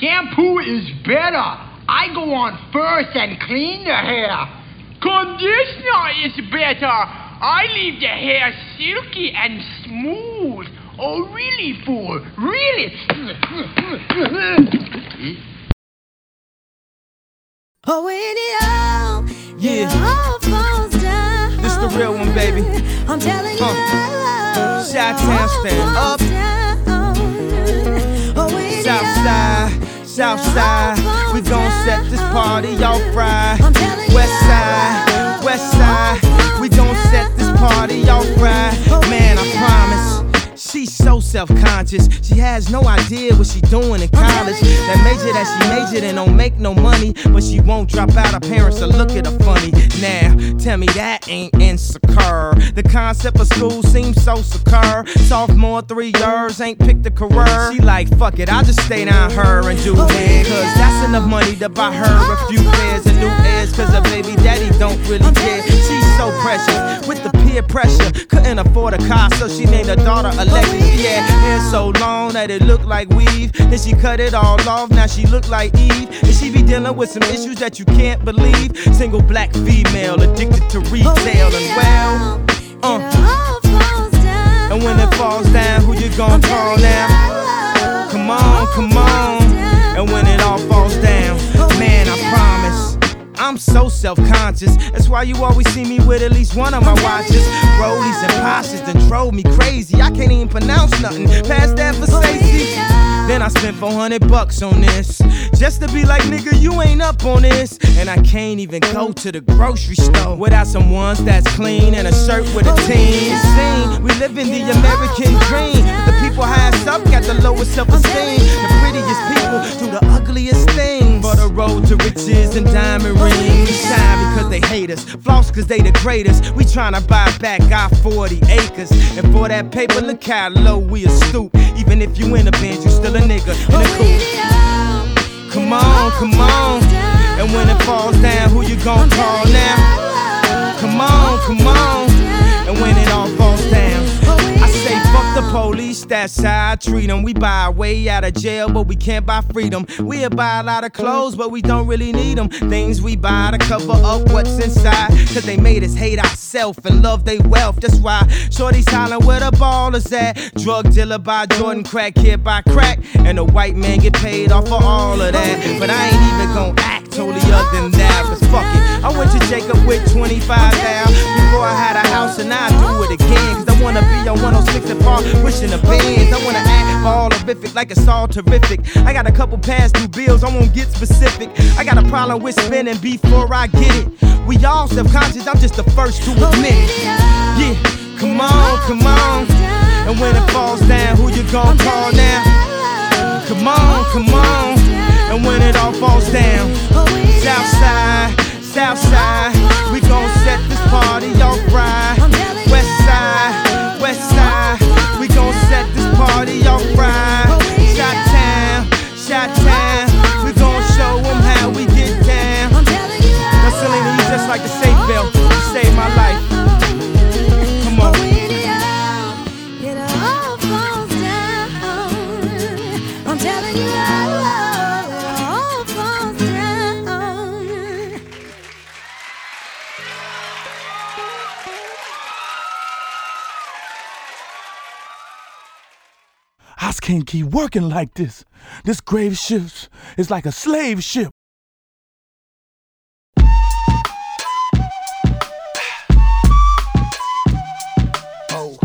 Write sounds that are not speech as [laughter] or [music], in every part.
Shampoo is better. I go on first and clean the hair. Conditioner is better. I leave the hair silky and smooth. Oh, really, fool? Really? [laughs] Oh, when it all, Yeah. it all falls down. This is the real one, baby. I'm telling you, Huh. love, Chi-town it stand oh, all up. falls down. When it South side, we gon' set this party off right. I'm telling you, West side, west side, we gon' set this party off right. Man, I promise. She's so self-conscious. She has no idea what she doing in college. That major that she majored in don't make no money, but she won't drop out. Her parents will look at her funny. Now, tell me that ain't insecure. The concept of school seems so secure. Sophomore, three years, ain't picked a career. She like, fuck it, I'll just stay down her and do it. Cause that's enough money to buy her a few pairs of new ears. Cause her baby daddy don't really care. She's so precious with the peer pressure. Couldn't afford a car, so she named her daughter Alexis. Yeah, hair so long that it looked like weave. Then she cut it all off, now she look like Eve. And she be dealing with some issues that you can't believe. Single black female addicted to retail and well. Uh, it all falls down. and when it falls down, who you gon' call now? Come on, come on. And when it all falls down, man, I promise. I'm so self-conscious. That's why you always see me with at least one of my watches. Rollies and Pashas done drove me crazy. I can't even pronounce nothing past that Versace. Then I spent 400 bucks on this. Just to be like, nigga, you ain't up on this. And I can't even go to the grocery store without some ones that's clean and a shirt with a team. Scene. We live in the American dream. The people highest up got the lowest self-esteem. The prettiest people do the ugliest things. Road to riches and diamond rings. Shine because they hate us. Floss cause they the greatest. We tryna buy back our 40 acres. And for that paper, look how low we a stoop. Even if you in a band, you still a nigga in a coupe. Come on, come on. And when it falls down, who you gon' call now? Come on, come on. And when it all falls down, police, that's how I treat them. We buy our way out of jail, but we can't buy freedom. We'll buy a lot of clothes, but we don't really need them. Things we buy to cover up what's inside. Cause they made us hate ourselves and love they wealth. That's why Shorty's hollering where the ball is at. Drug dealer by Jordan, crack kid by crack. And the white man get paid off for all of that. But I ain't even gonna act totally other than that. Cause fuck it. I went to Jacob with 25 now. Before I had a house and I do it again. Cause I wanna be on 106 and Park pushing the bands. I wanna act all horrific like it's all terrific. I got a couple past due bills, I won't get specific. I got a problem with spending before I get it. We all self-conscious, I'm just the first to admit it. Yeah, come on, come on. And when it falls down, who you gon' call now? Come on, come on. And when it all falls down, south side, south side, we gon' set this party off right. Can't keep working like this. This grave shift is like a slave ship. Oh.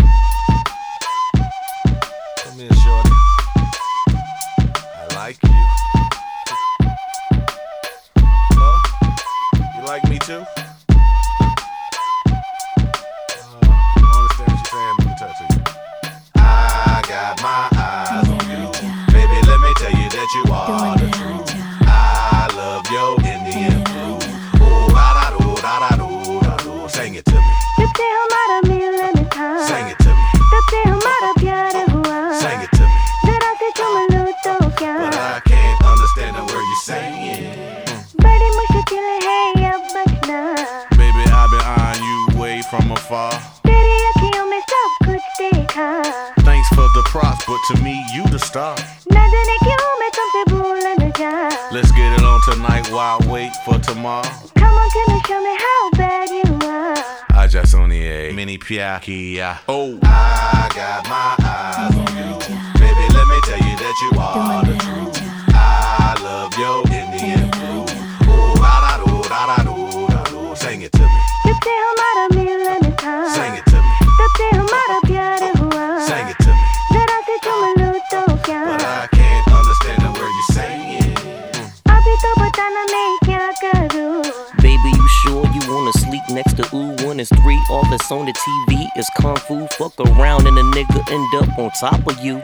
Come. I like you. You like me too? from afar. Thanks for the props, but to me, you the star. Let's get it on tonight while I wait for tomorrow. Come on, tell me, show me how bad you are. I just only a mini piakia. Oh, I got my eyes on you. Baby, let me tell you that you are the truth. is three. All that's on the TV is kung fu. Fuck around and a nigga end up on top of you.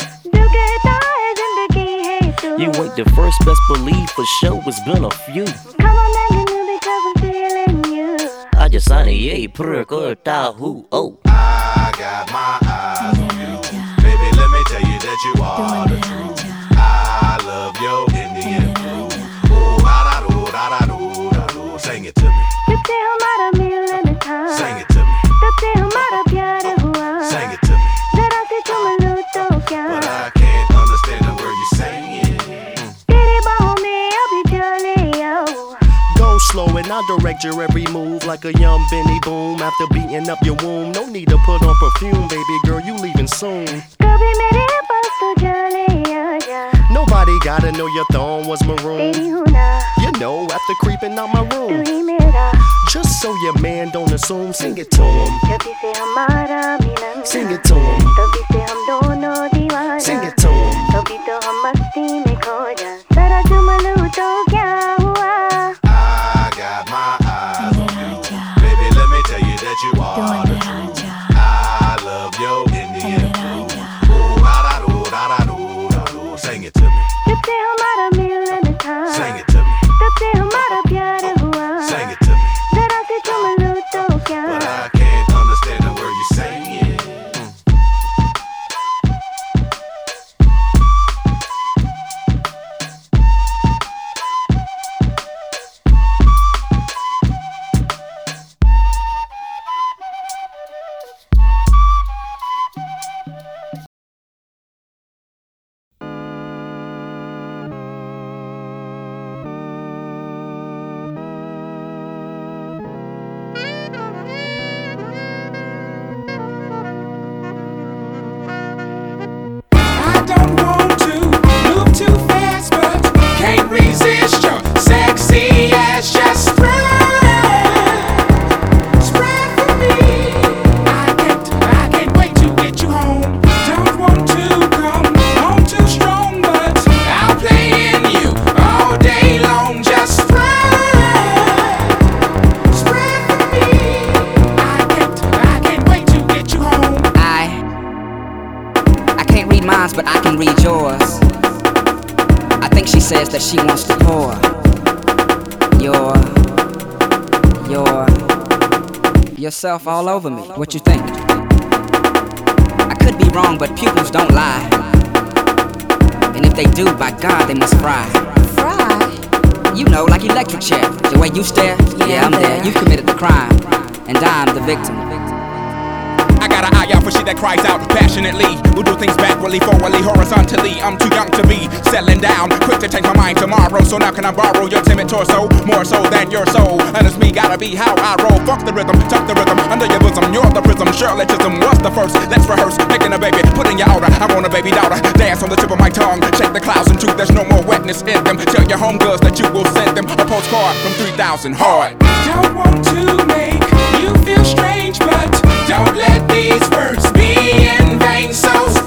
You ain't the first, best believe for sure. It's been a few. Come on, you knew because I'm feeling you. I just signed a yay, perk or. Oh, I got my eyes on you. Baby, let me tell you that you are the truth. Sing it to me. तब से हमारा प्यार हुआ Sing it to me. जरा से चुम लूं तो क्या But I can't understand the word you're saying. तेरे बाहों में अभी चले आओ Go slow and I'll direct your every move like a young Benny Boom. After beating up your womb, no need to put on perfume, baby girl, you leaving soon. कभी मेरे पास तो चले आजा Nobody gotta know your thong was तेरी maroon. हूँ ना You know, after creeping out my तू room, ही मेरा just So your man don't assume, sing it to him. Sing it to him. Sing it to him. Yourself all over me. What you think? I could be wrong, but pupils don't lie. And if they do, by God, they must fry. Fry. You know, like electric chair. The way you stare, yeah, I'm there. You've committed the crime, and I'm the victim. Eye out for shit that cries out passionately. Who do things backwardly, forwardly, horizontally. I'm too young to be settling down. Quick to change my mind tomorrow. So now can I borrow your timid torso? More so than your soul. And it's me, gotta be how I roll. Fuck the rhythm, tuck the rhythm under your bosom. You're the prism. Chisholm was the first. Let's rehearse. Making a baby, putting your aura. I want a baby daughter. Dance on the tip of my tongue. Shake the clouds and truth. There's no more wetness in them. Tell your homegirls that you will send them a postcard from 3000 hard. Don't want to make you feel strange, but don't let these words be in vain. So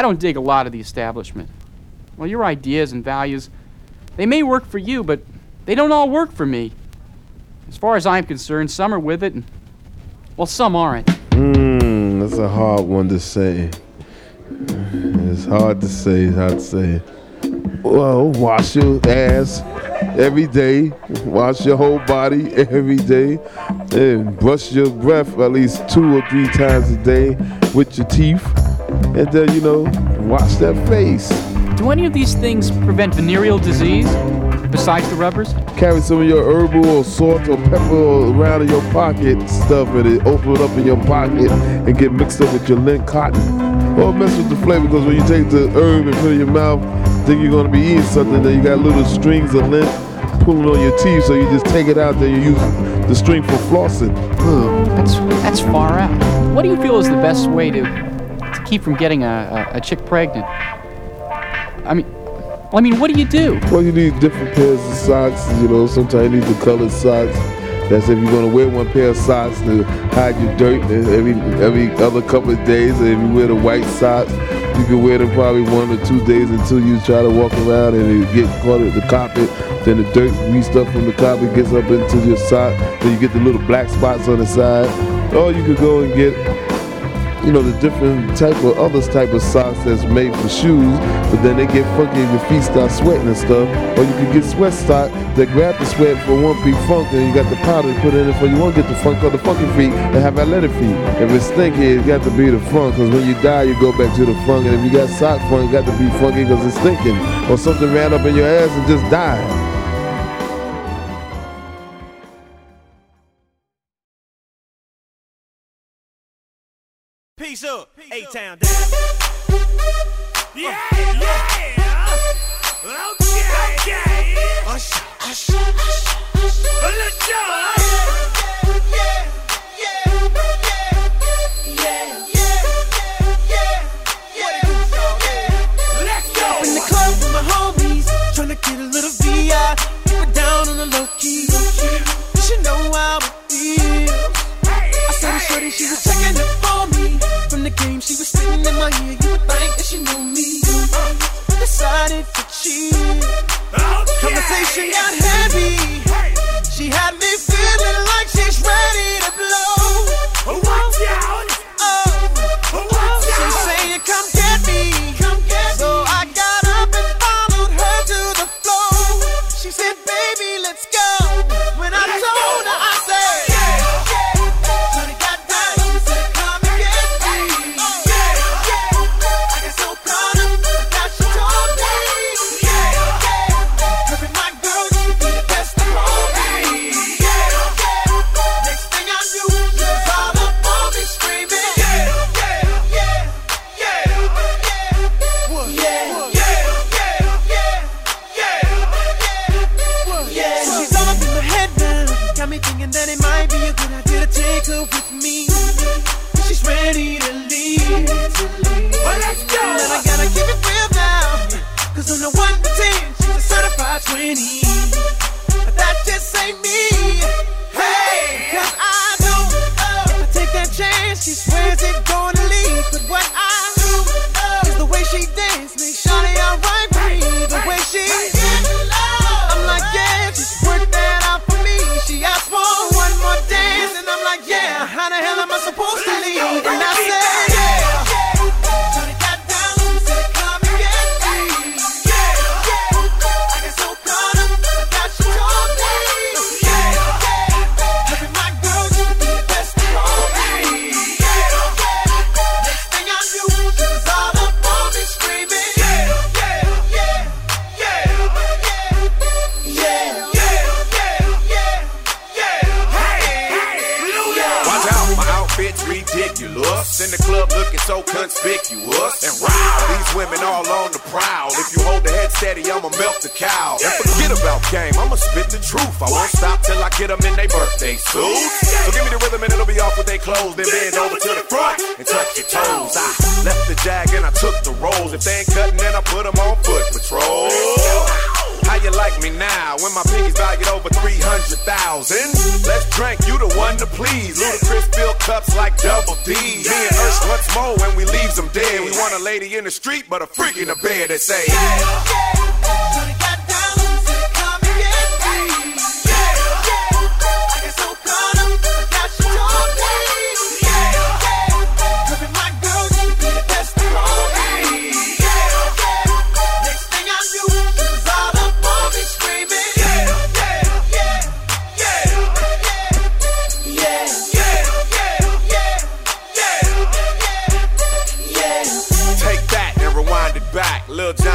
I don't dig a lot of the establishment. Well, your ideas and values, they may work for you, but they don't all work for me. As far as I'm concerned, some are with it, and, well, some aren't. Mmm, that's a hard one to say. It's hard to say, hard to say. Well, wash your ass every day, wash your whole body every day, and brush your breath at least two or three times a day with your teeth, and then, you know, wash that face. Do any of these things prevent venereal disease, besides the rubbers? Carry some of your herbal or salt or pepper around in your pocket, stuff it, open it up in your pocket and get mixed up with your lint cotton. Or mess with the flavor because when you take the herb and put it in your mouth, think you're gonna be eating something, then you got little strings of lint pulling on your teeth, so you just take it out, then you use the string for flossing. Huh. That's that's far out. What do you feel is the best way to keep from getting a, a, a chick pregnant? I mean, I mean, what do you do? Well, you need different pairs of socks. You know, sometimes you need the colored socks. That's if you're gonna wear one pair of socks to hide your dirt every every other couple of days. And if you wear the white socks, you can wear them probably one or two days until you try to walk around and get caught in the carpet. Then the dirt greased up from the carpet gets up into your sock. Then you get the little black spots on the side. Or you could go and get you know, the different type of other type of socks that's made for shoes, but then they get funky and your feet start sweating and stuff. Or you can get sweat sock that grab the sweat for one be funk and you got the powder to put in it for you won't get the funk or the funky feet and have athletic feet. If it's stinky, it's got to be the funk, because when you die, you go back to the funk. And if you got sock funk, it got to be funky because it's stinking. Or something ran up in your ass and just died. Up,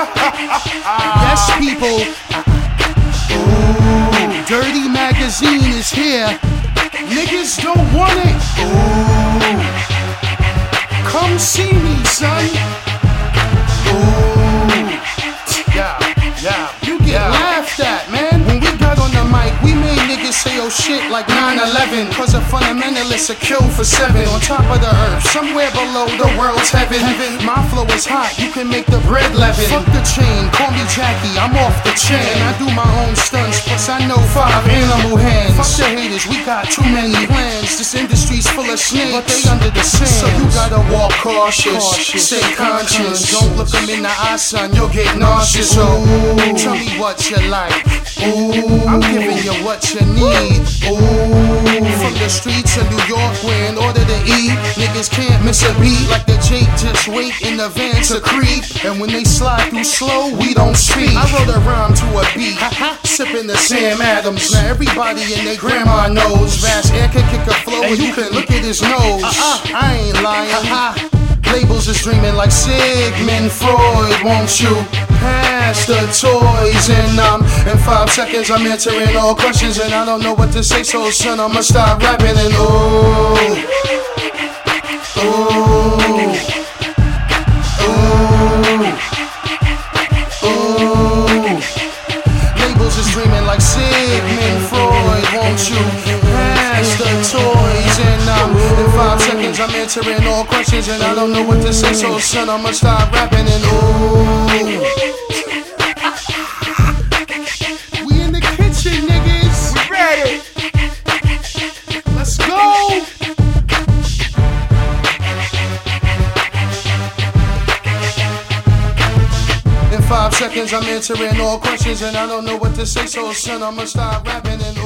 Yes, people. Ooh, Dirty Magazine is here. Niggas don't want it. Ooh. Come see me, son. Ooh. Yeah, yeah. You get laughed at, man. When we got on the mic, we made niggas say oh shit like 9-11. Cause a fundamentalist are killed for seven. On top of the earth, somewhere below the world's heaven. My flow is hot, you can make the bread leaven. Fuck the chain, call me Jackie, I'm off the chain. I do my own stunts, plus I know five animal hands. Fuck the haters, we got too many plans. This industry's full of snakes, but they under the sand. So you gotta walk cautious, stay conscious. Don't look them in the eye, son, you'll get nauseous. So tell me what you like. Ooh, I'm giving you what you need. Ooh, from the streets of New York, we're in order to eat. Niggas can't miss a beat like the Jake just wait in the van to creep. And when they slide through slow, we don't speak. I wrote a rhyme to a beat, sipping the Sam Adams. Now everybody in their grandma knows. Vast Aire can kick a flow, and you can look at his nose. [laughs] I ain't lying. Labels is dreaming like Sigmund Freud, won't you? Pass the toys and um in five seconds I'm answering all questions and I don't know what to say, so son I'ma stop rapping and ooh, ooh, ooh. Labels is dreaming like Sigmund Freud, won't you? Answering all questions and I don't know what to say, so son I'ma stop rapping and ooh. We in the kitchen, niggas. We ready. Let's go. In five seconds, I'm answering all questions, and I don't know what to say, so son, I'ma start rapping and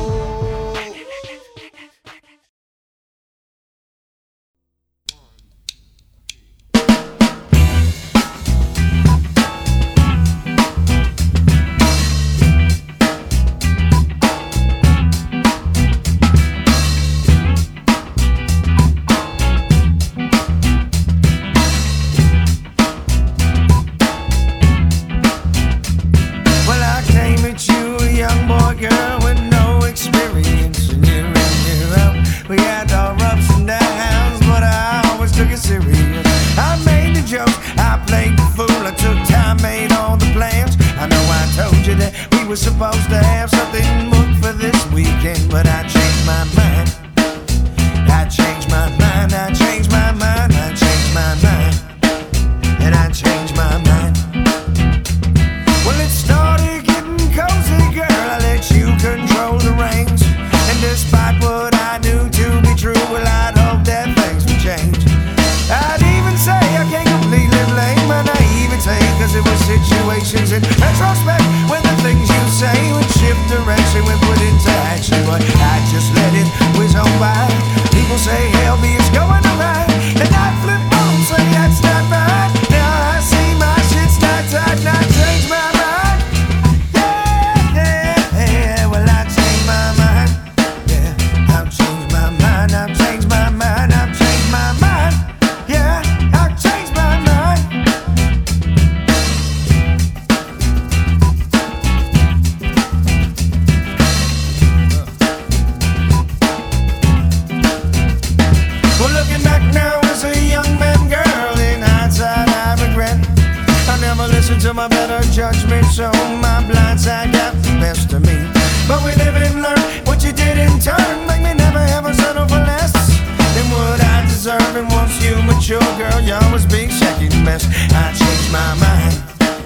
And once you mature, girl, you always be second best. I changed my mind,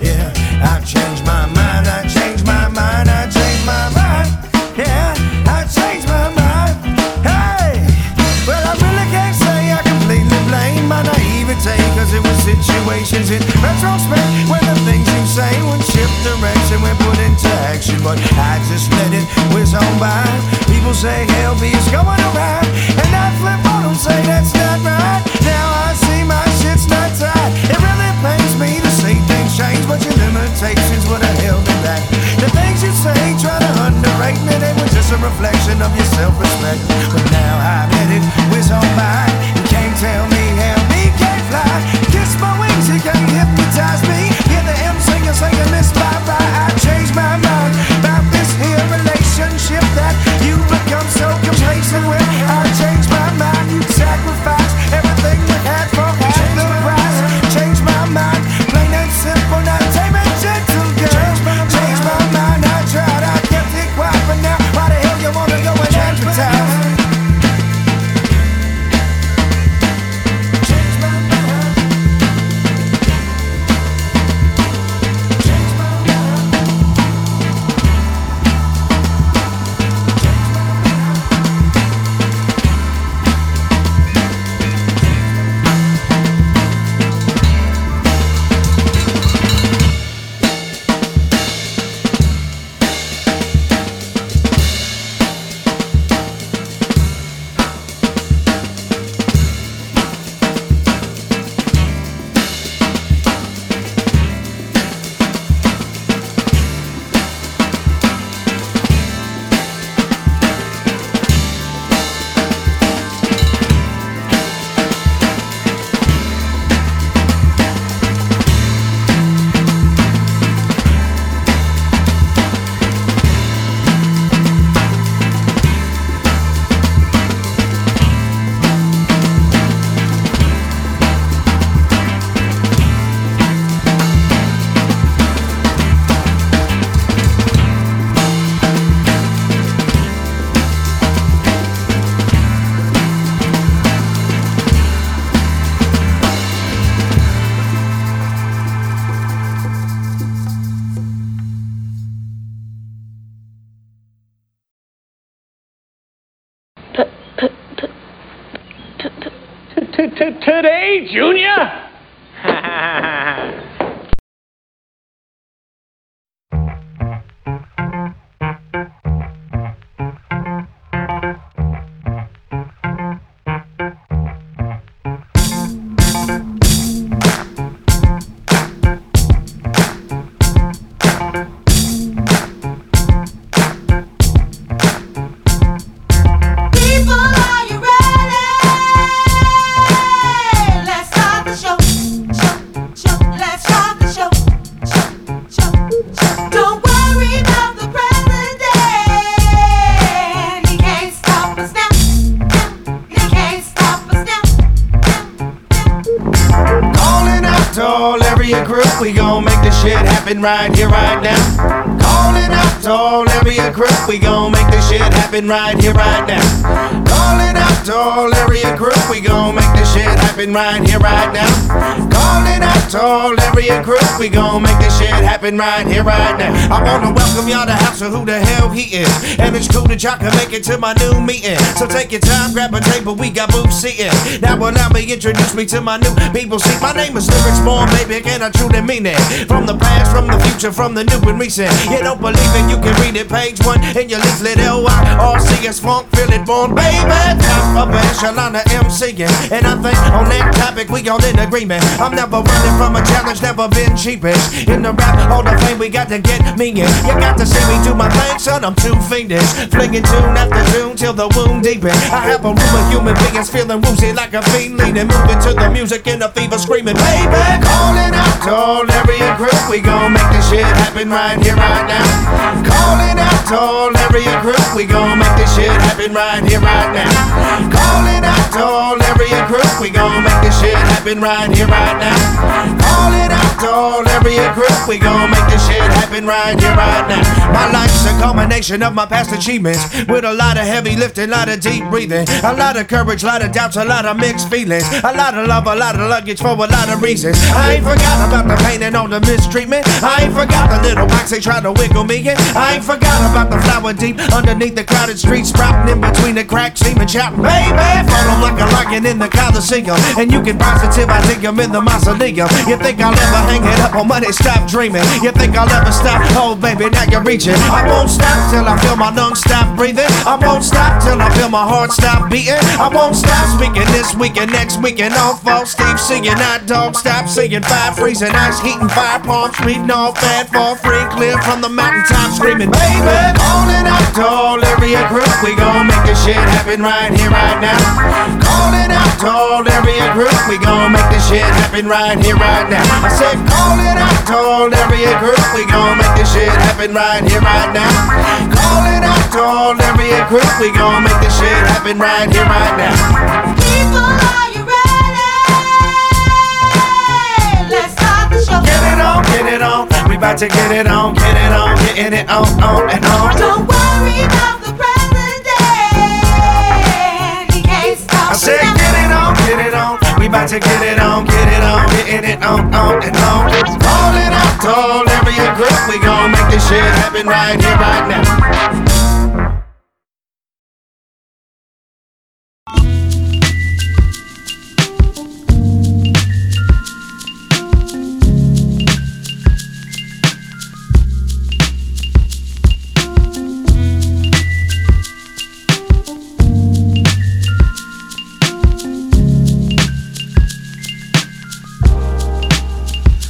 yeah. I changed my mind. I changed my mind. I changed my mind, yeah. I changed my mind. Hey, well I really can't say I completely blame my naivete, cause it was situations in retrospect say would shift direction when put into action. But I just let it whiz on by. People say hell me is going around, and I flip on them, say that's not right. Now I see my shit's not tight. It really pains me to see things change, but your limitations would have held me back. The things you say try to underrate me, they were just a reflection of your self-respect. But now I let it whiz on by. You can't tell me how me can't. Kiss my wings, you can't hypnotize me. Hear the M singer singing this bye bye. I changed my mind about this here relationship that you become so complacent with. I changed my mind. You sacrificed everything we had for half the price. We gon' make this shit happen right here, right now. I wanna welcome y'all to the House of Who the Hell And it's cool that y'all can make it to my new meeting. So take your time, grab a table, we got booths seating. Now allow me introduce me to my new people. See, my name is Lyrics Born, baby, and I truly mean it. From the past, from the future, from the new and recent. You don't believe it, you can read it, page one in your leaflet. L-Y-R-C-S Funk, feel it born, baby. Top of echelon of MCing, and I think on that topic we all in agreement. I'm never running from a challenge, never been cheapish. In the rap all the fame, we got to get me in. You got to see me do my thing, son. I'm too fiendish, flinging tune after tune till the wound deepens. I have a room of human beings feeling woozy like a fiend leading, moving to the music in a fever, screaming, baby. Calling out to all area group, we gon' make this shit happen right here, right now. Calling out to all area group, we gon' make this shit happen right here, right now. Calling out to all area group, we gon' make this shit happen right here, right now. Call it out to all area group. We gon' make this shit happen right here, right now. My life's a culmination of my past achievements. With a lot of heavy lifting, a lot of deep breathing. A lot of courage, a lot of doubts, a lot of mixed feelings. A lot of love, a lot of luggage for a lot of reasons. I ain't forgot about the pain and all the mistreatment. I ain't forgot the little box they try to wiggle me in. I ain't forgot about the flower deep underneath the crowded streets, sprouting in between the cracks, seeming chop. Baby, follow like a lion in the Coliseum. And you can positive, I think I'm in the mausoleum. You think I'll ever hang it up on money? Stop dreaming. You think I'll ever stop? Oh, baby, now you're reaching. I won't stop till I feel my lungs stop breathing. I won't stop till I feel my heart stop beating. I won't stop speaking this week and next week and all fall. Steve singing, I don't stop singing. Fire freezing, ice heating, fire palms, reading all fat for free, clear from the mountaintop screaming, baby, calling out to all area group. We gon' make this shit happen right here, right now. Calling out to all area group. We gon' make this shit happen right here, right now. I said, call it out to all area group. We gon' make this shit happen right here, right now. It out to all area group. We gon' make this shit happen right here, right now. People, are you ready? Let's start the show. Get it on, get it on. We about to get it on, get it on, getting it on, on and on. Don't worry about the president. He can't stop I said, get it on, get it on. We about to get it on, get it on, getting it on, on and on. Call it out to all area group. We gon' make this shit happen right here, right now.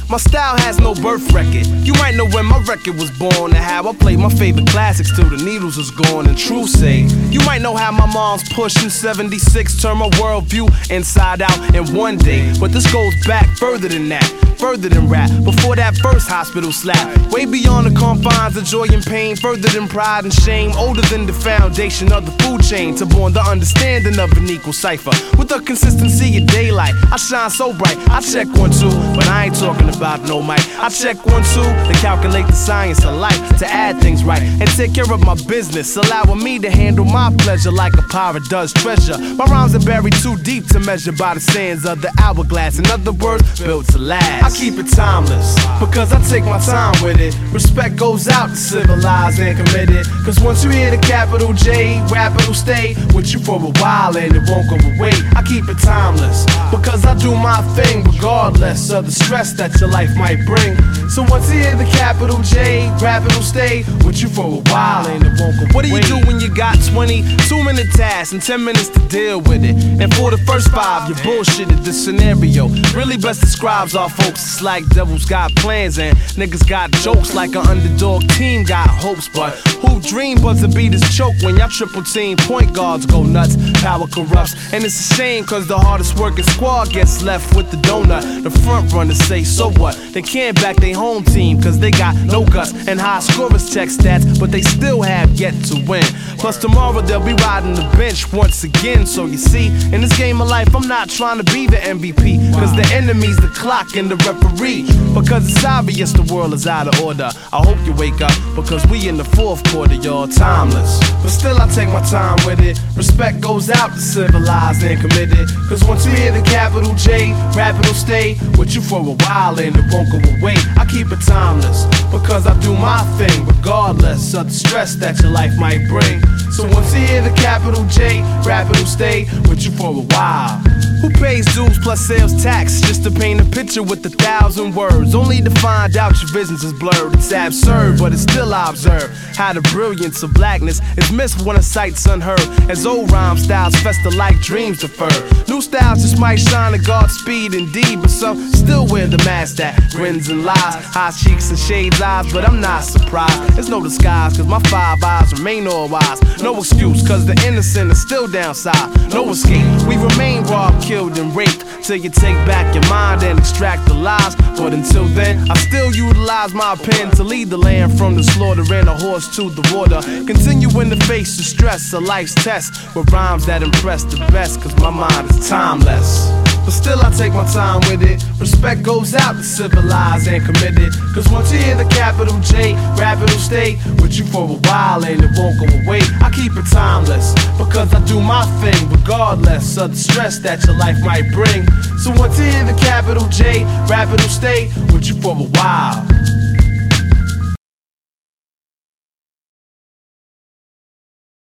My style has no birth record. You might know when my record was born and how I played my favorite classics till the needles was gone. And true say, you might know how my mom's pushing 76 turned my worldview inside out in one day. But this goes back further than that, further than rap. Before that first hospital slap, way beyond the confines of joy and pain, further than pride and shame, older than the foundation of the food chain. To born the understanding of an equal cipher with the consistency of daylight. I shine so bright, I check one two, but I ain't talking about no mic. I check one two to calculate the science of life, to add things right and take care of my business, allowing me to handle my pleasure like a pirate does treasure. My rhymes are buried too deep to measure by the sands of the hourglass. In other words, built to last. I keep it timeless because I take my time with it. Respect goes out to civilized and committed. Cause once you hear the capital J, rap it'll stay with you for a while and it won't go away. I keep it timeless because I do my thing regardless of the stress that your life might bring. So once you hear the capital J, rap it'll stay with you for a while and it won't. What do you do when you got 20 two minute tasks and 10 minutes to deal with it? And for the first five, you bullshitted the scenario. Really best describes our folks. It's like devils got plans and niggas got jokes like an underdog team got hopes. But who dreamed but to beat this choke when y'all triple team point guards go nuts? Power corrupts. And it's a shame cause the hardest working squad gets left with the donut. The front runners say, so They can't back their home team cause they got no guts and high scorers check stats, but they still have yet to win. Plus, tomorrow they'll be riding the bench once again. So you see, in this game of life, I'm not trying to be the MVP. Cause the enemy's the clock and the referee. Because it's obvious the world is out of order. I hope you wake up because we in the fourth quarter, y'all timeless. But still, I take my time with it. Respect goes out to civilized and committed. Cause once you hear the capital J, rap it'll stay with you for a while and it won't go away. I keep it timeless because I do my thing regardless of the stress that your life might bring. So once you hear the capital J, rap it'll stay with you for a while. Who pays dues plus sales tax just to paint a picture with a thousand words? Only to find out your visions is blurred. It's absurd, but it's still I observe how the brilliance of blackness is missed when a sight's unheard. As old rhyme styles fester like dreams defer. New styles just might shine at Godspeed indeed, but some still wear the mask that grins and lies. High cheeks and shades eyes, but I'm not surprised. There's no disguise, cause my five eyes remain all wise. No excuse, cause the innocent is still downside. No escape, we remain robbed, killed, and raped. Till you take back your mind and extract the lies. But until then, I still utilize my pen to lead the land from the slaughter and a horse to the water. Continuing to face the stress of life's test with rhymes that impress the best, cause my mind is timeless. But still, I take my time with it. Respect goes out to civilized and committed. Cause once you hear the capital J, rap it'll stay with you for a while and it won't go away. I keep it timeless because I do my thing, regardless of the stress that your life might bring. So once you hear the capital J, rap it'll stay with you for a while.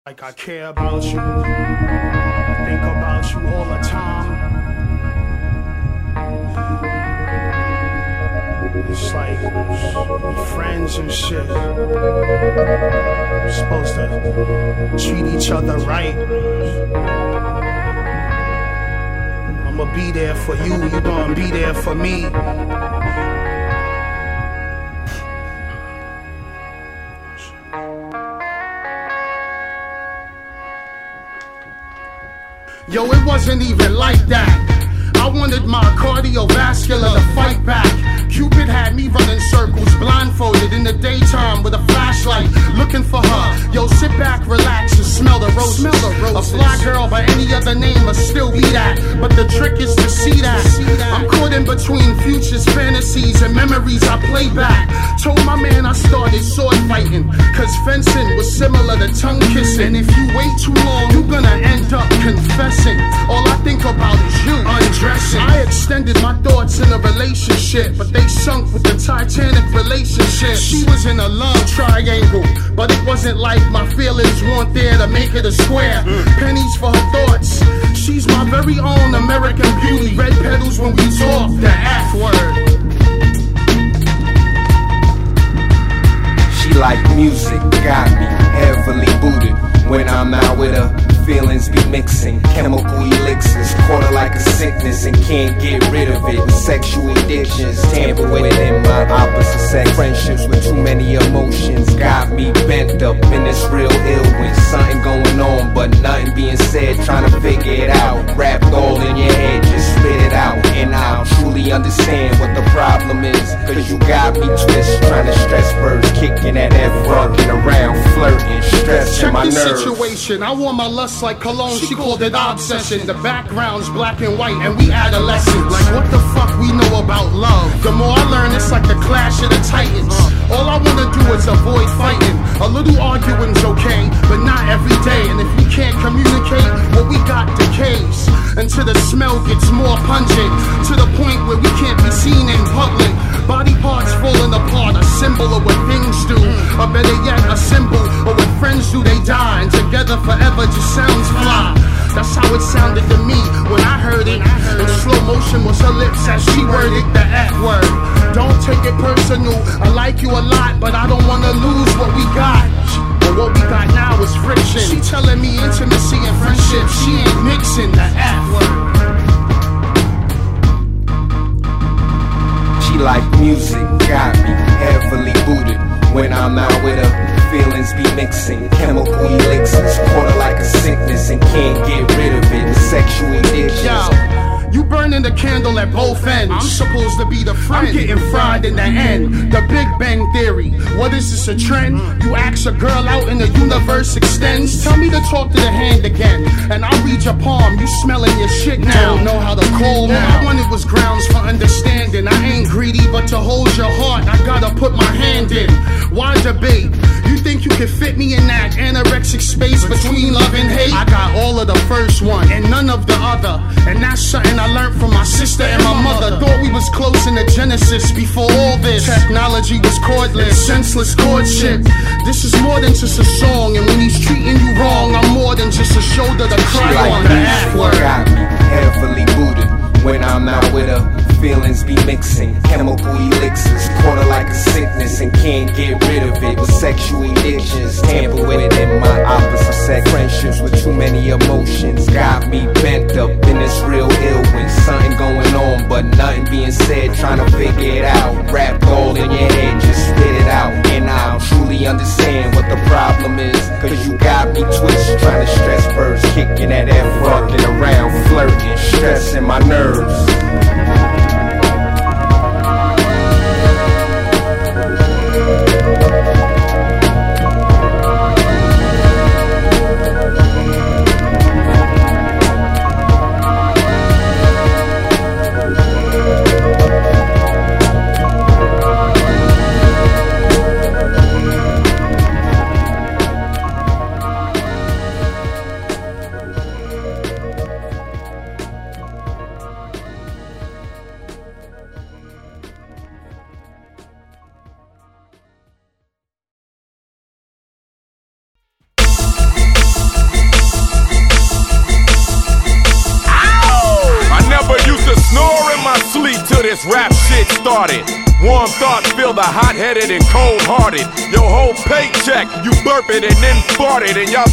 Like I care about you. I think about you all the time. It's like friends and shit. We're supposed to treat each other right. I'ma be there for you, you gonna be there for me. Yo, it wasn't even like that. I wanted my cardiovascular to fight back. Cupid had me running circles, blindfolded in the daytime with a flashlight, looking for her. Yo, sit back, relax, and smell the roses. Smell the roses. A fly girl by any other name must still be that. But the trick is to see that. I'm caught in between futures, fantasies, and memories I play back. Told my man I started sword fighting, cause fencing was similar to tongue kissing. And if you wait too long, you're gonna end up confessing. All I think about is you undressing. I extended my thoughts in a relationship, but they sunk with the Titanic relationship. She was in a love triangle, but it wasn't like my feelings weren't there to make it a square. Pennies for her thoughts. She's my very own American beauty. Red petals when we talk, the F word. She like music, got me heavily booted. When I'm out with her, feelings be mixing. Chemical elixirs, her like a sickness and can't get rid of it. Sexual addictions, tamper with in my opposite sex. Friendships with too many emotions got me bent up in this real ill with something going on, but nothing being said. Trying to figure it out, wrapped all in your head, just spit it out. And I'll truly understand what the problem is. Cause you got me twisted, trying to stress birds, kicking at F, rocking around, flirting, stressing Check my the nerves. situation. I wore my lust like cologne. She called it obsession. The background's black and white, and we adolescents. Like what the fuck we know about love? The more I learn, it's like the clash of the titans. All I wanna do is avoid fighting. A little arguing's okay, but not every day. And if we can't communicate, what we got decays. Until the smell gets more pungent, to the point where we can't be seen in public. Body parts falling apart, a symbol of what things do. Or better yet, a symbol of what friends do, they die. And together forever just sounds fly. That's how it sounded to me when I heard it. In slow motion was her lips as she worded the F word. Don't take it personal. I like you a lot, but I don't wanna lose what we got. But what we got now is friction. She telling me intimacy and friendship. She ain't mixing the F word. She like music, got me heavily booted. When I'm out with her, feelings be mixing. Chemical elixirs, caught her like a sickness and can't get rid of it. Sexual addictions. Yo, you burning the candle at both ends. I'm supposed to be the friend. I'm getting fried in the end. The Big Bang Theory. What is this a trend? You ask a girl out and the universe extends. Tell me to talk to the hand again, and I'll read your palm. You smelling your shit now. Don't know how to call now. I wanted was grounds for understanding. I ain't greedy, but to hold your heart, I gotta put my hand in. Why debate? You think you can fit me in that anorexic space between love and hate? I got all of the first one and none of the other. And that's something I learned from my sister and my mother. Thought we was close in the Genesis before all this. Technology was cordless, senseless courtship. This is more than just a song, and when he's treating you wrong, I'm more than just a shoulder to She cry like on. The F word. got me heavily booted. When I'm out with her, feelings be mixing. Chemical elixirs, her like a sickness and can't get rid of it. With sexual addictions, tamper with it in my opposite sex. Friendships with too many emotions got me bent up in this real ill with something going on, but nothing being said. Trying to figure it out, wrapped all in your head, just spit it out. And I'll truly understand what the problem is. Cause you got me twisted, trying to stress birds, kicking that F, rocking around, it, y'all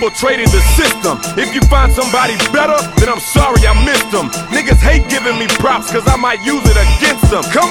infiltrated the system. If you find somebody better, then I'm sorry I missed them. Niggas hate giving me props cause I might use it against them. Come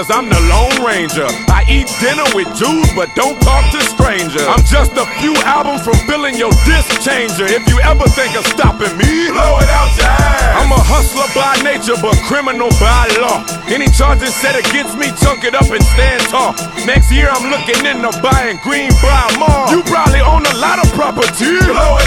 cause I'm the Lone Ranger. I eat dinner with Jews, but don't talk to strangers. I'm just a few albums from filling your disc changer. If you ever think of stopping me, blow it out your ass. I'm a hustler by nature, but criminal by law. Any charges set against me, chunk it up and stand tall. Next year, I'm looking into buying Greenbrier Mall. You probably own a lot of property. Blow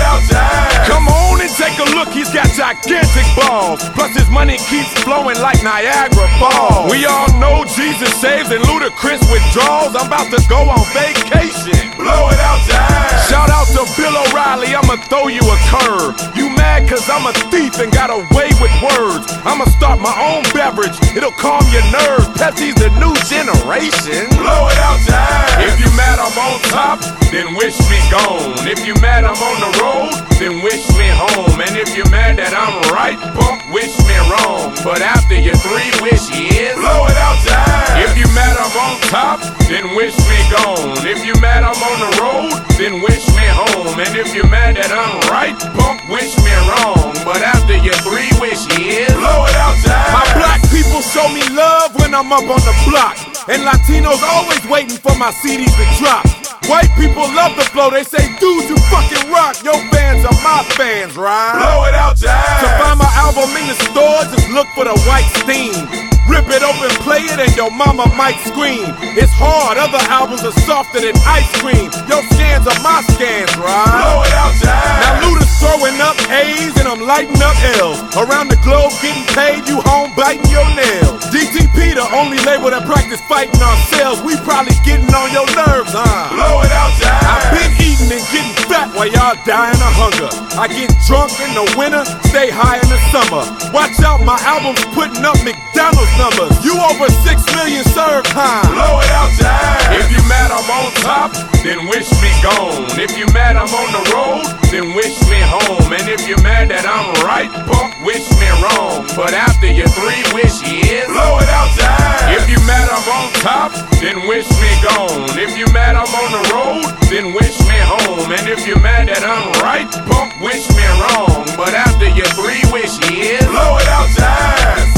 gigantic balls. Plus, his money keeps flowing like Niagara Falls. We all know Jesus saves and Ludacris withdrawals. I'm about to go on vacation. Blow it out your ass. Shout out to Bill O'Reilly, I'ma throw you a curve. You mad cause I'm a thief and got away with words. I'ma start my own beverage, it'll calm your nerves. Pepsi's the new generation. Blow it out your. If you mad I'm on top, then wish me gone. If you mad I'm on the road, then wish me home. And if you're mad that I'm right, punk, wish me wrong. But after your three wishes, blow it out your. If you mad I'm on top, then wish me gone. If you mad I'm on the road, then wish me home. And if you're mad that I'm right, punk, wish me wrong. But after your three wishes, blow it out ass. My black people show me love when I'm up on the block. And Latinos always waiting for my CDs to drop. White people love the flow, they say, dude, you fucking rock. Your fans are my fans, right? Blow it out ass. To find my album in the store, just look for the white steam. Rip it open, play it, and your mama might scream. It's hard, other albums are softer than ice cream. Your scans are my scans, right? Blow it out. Now Luda's throwing up A's and I'm lighting up L's. Around the globe getting paid, you home biting your nails. DTP, the only label that practice fighting ourselves. We probably getting on your nerves, huh? Blow it out. I've been eating and getting fat while y'all dying of hunger. I get drunk in the winter, stay high in the summer. Watch out, my album's putting up McDonald's numbers. You over six million served, huh? Blow it out your ass. If you mad I'm on top, then wish me gone. If you mad I'm on the road, then wish me home. And if you're mad that I'm right, punk, wish me wrong. But after your three wishes, blow it out your ass. If you mad I'm on top, then wish me gone. If you mad I'm on the road, then wish me home. And if you're mad that I'm right, punk, wish me wrong. But after your three wishes, blow it out your ass.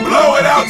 Blow it out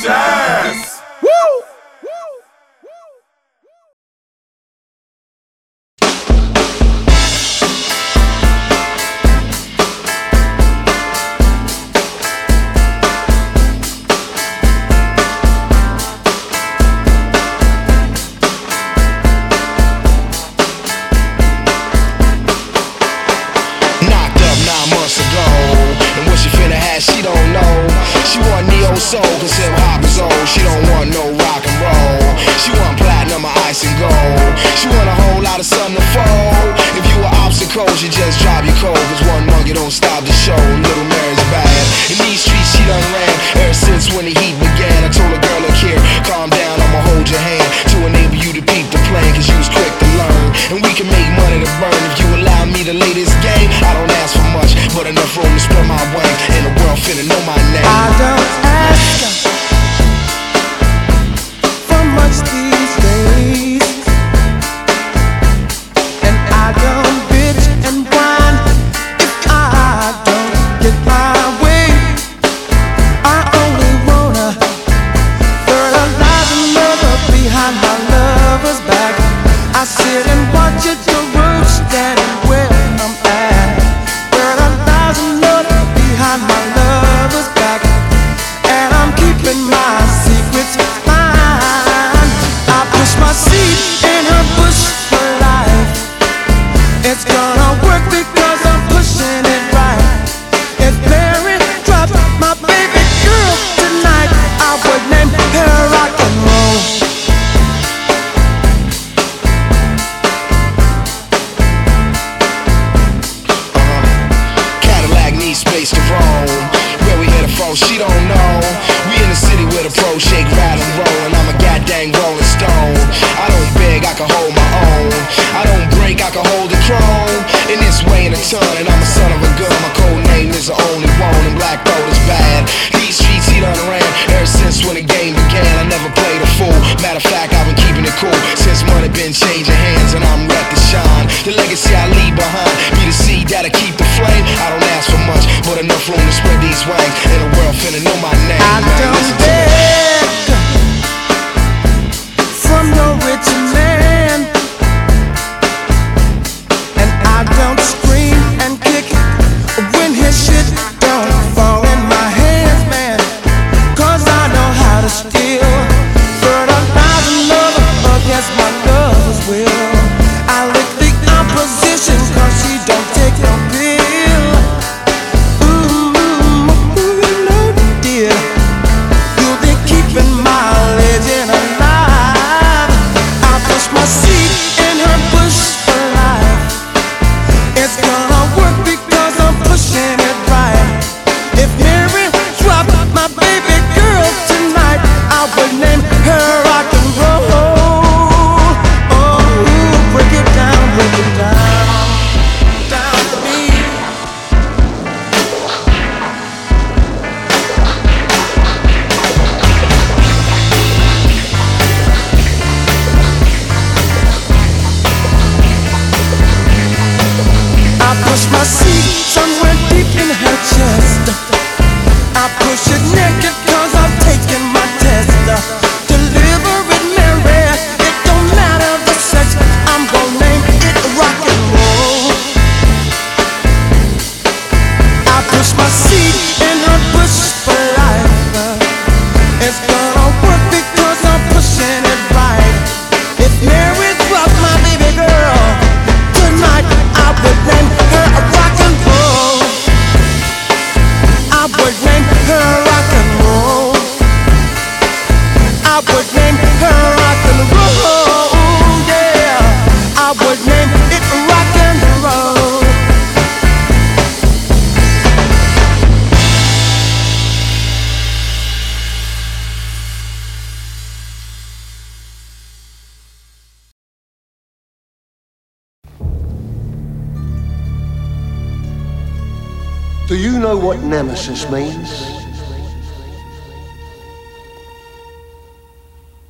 what means?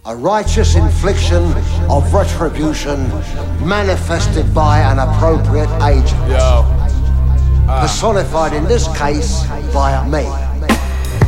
A righteous infliction of retribution manifested by an appropriate agent. Ah. Personified in this case via me.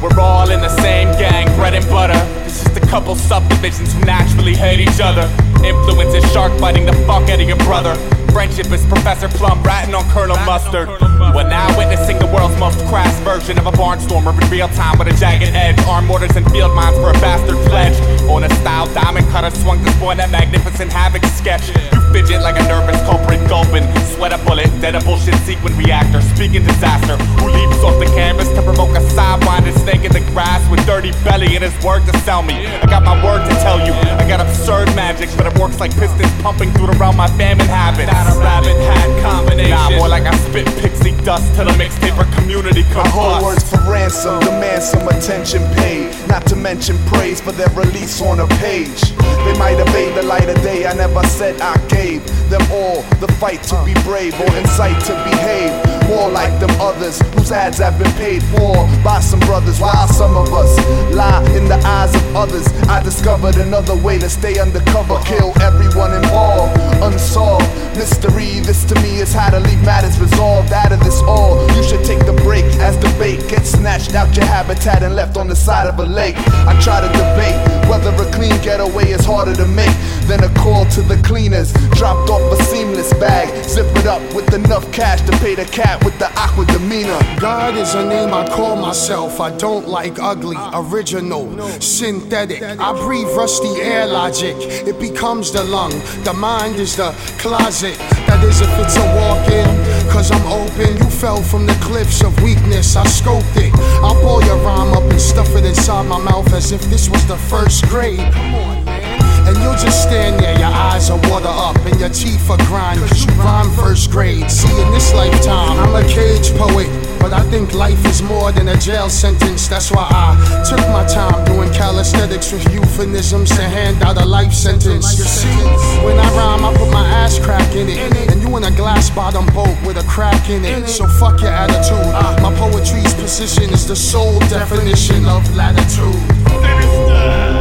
We're all in the same gang, bread and butter. It's just a couple subdivisions who naturally hate each other. Influence is shark biting the fuck out of your brother. Friendship is Professor Plum ratting on Colonel Mustard. We're now witnessing the world's most crass version of a barnstormer in real time with a jagged edge. Armed mortars and field mines for a bastard pledge. On a style diamond cutter swung this boy that magnificent havoc sketch. You fidget like a nervous culprit gulping. Sweat a bullet, dead a bullshit sequin reactor. Speaking disaster, who leaps off the canvas to provoke a sidewinded snake in the grass with dirty belly and his word to sell me. I got my word to tell you. I got absurd magic, but it works like pistons pumping through the realm my famine habits. Not a rabbit hat combination. Nah, more like I spit pixie dust to the mixtape or community I hold words for ransom, demand some attention paid. Not to mention praise for their release on a page. They might evade the light of day, I never said I gave them all the fight to be brave or incite to behave. More like them others whose ads have been paid for by some brothers, while some of us lie in the eyes of others. I discovered another way to stay undercover, kill everyone involved, unsolved mystery. This to me is how to leave matters resolved out of this all. You should take the break as the bait gets snatched out your habitat and left on the side of a lake. I try to debate whether a clean getaway is harder to make than a call to the cleaners. Dropped off a seamless bag, zip it up with enough cash to pay the cat with the awkward demeanor. God is a name I call myself. I don't like ugly, original, synthetic. I breathe rusty air logic. It becomes the lung. The mind is the closet. That is if it's a walk in. Cause I'm open. You fell from the cliffs of weakness. I scoped it. I'll pull your rhyme up and stuff it inside my mouth as if this was the first grade. Come on. And you'll just stand there, your eyes are water up and your teeth are grind Cause you rhyme first grade. See, in this lifetime, I'm a cage poet. But I think life is more than a jail sentence. That's why I took my time doing calisthenics with euphemisms to hand out a life sentence. You see, when I rhyme, I put my ass crack in it. And you in a glass bottom boat with a crack in it. So fuck your attitude. My poetry's position is the sole definition of latitude.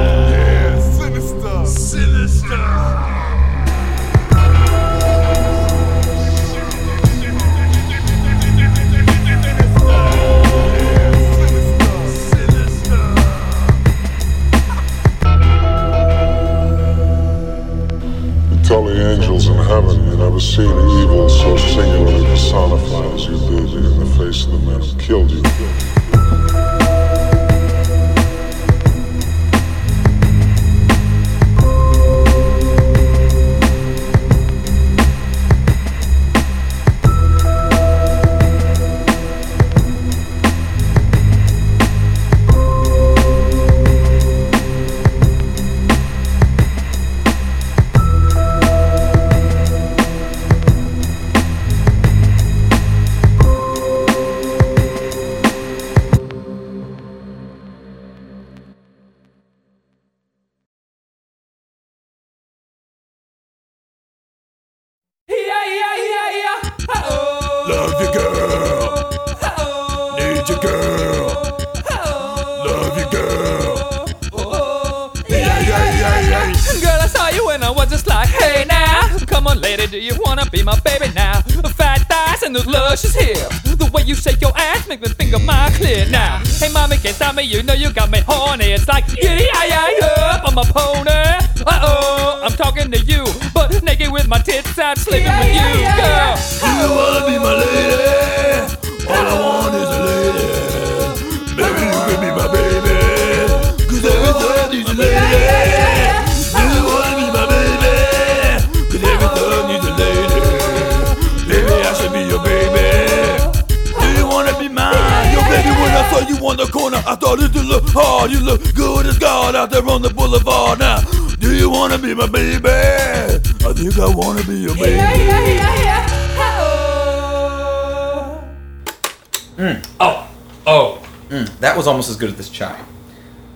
Good as this chime.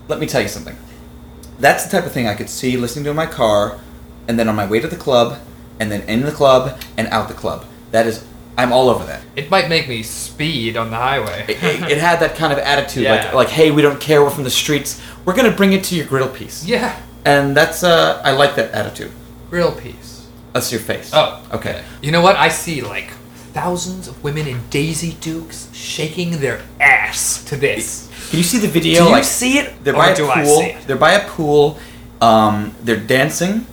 Let me tell you something. That's the type of thing I could see listening to in my car, and then on my way to the club, and then in the club and out the club. That is, I'm all over that. It might make me speed on the highway. It, it, it had that kind of attitude, Yeah. like, like, hey, we don't care, we're from the streets. We're gonna bring it to your grill piece. Yeah. And that's, uh, I like that attitude. Grill piece. That's your face. Oh, okay. You know what? I see like thousands of women in Daisy Dukes shaking their ass to this. Can you see the video? Do you like, see it, They're or by a do pool. I see it? They're by a pool. Um, they're dancing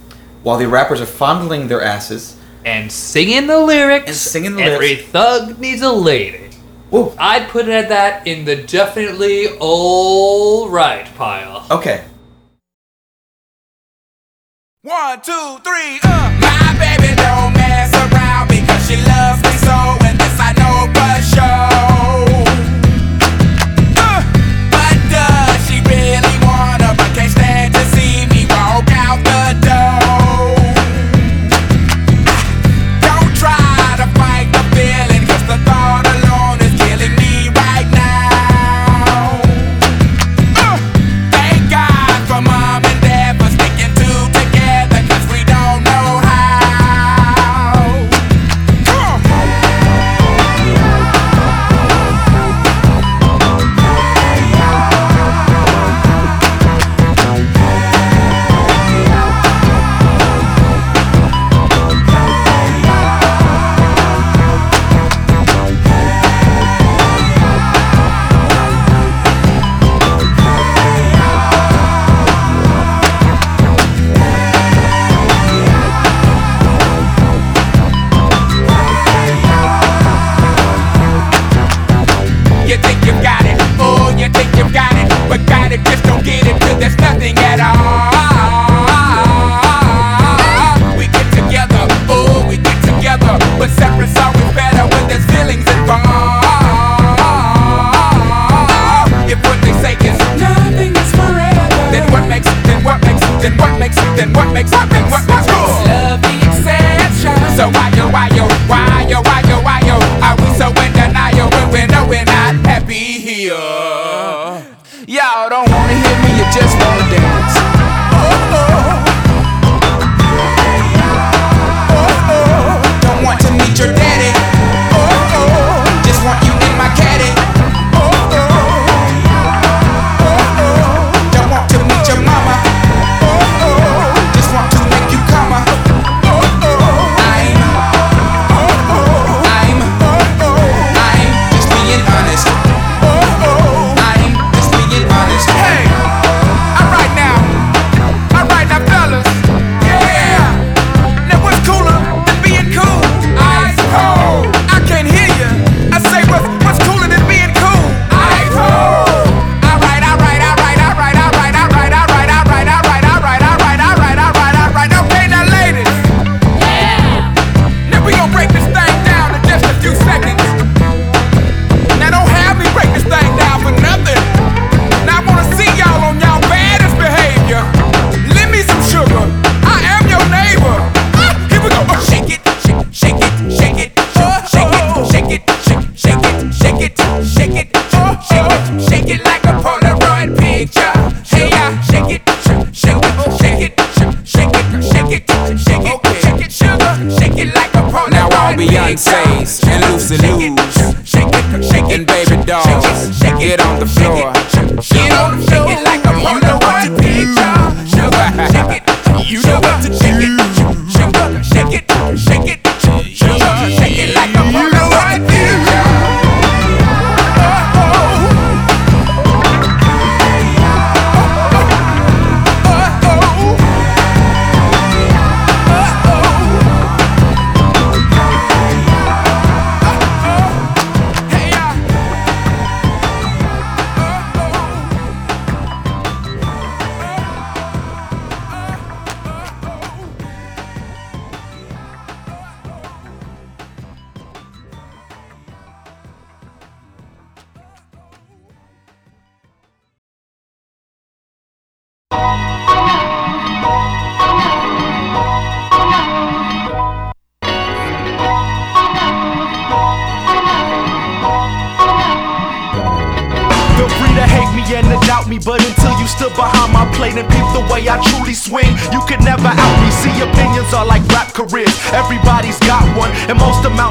while the rappers are fondling their asses and singing the lyrics. And singing the Every lyrics. Every thug needs a lady. I'd put it at that in the definitely all right pile. Okay. One, two, three, uh. My baby don't mess around because she loves me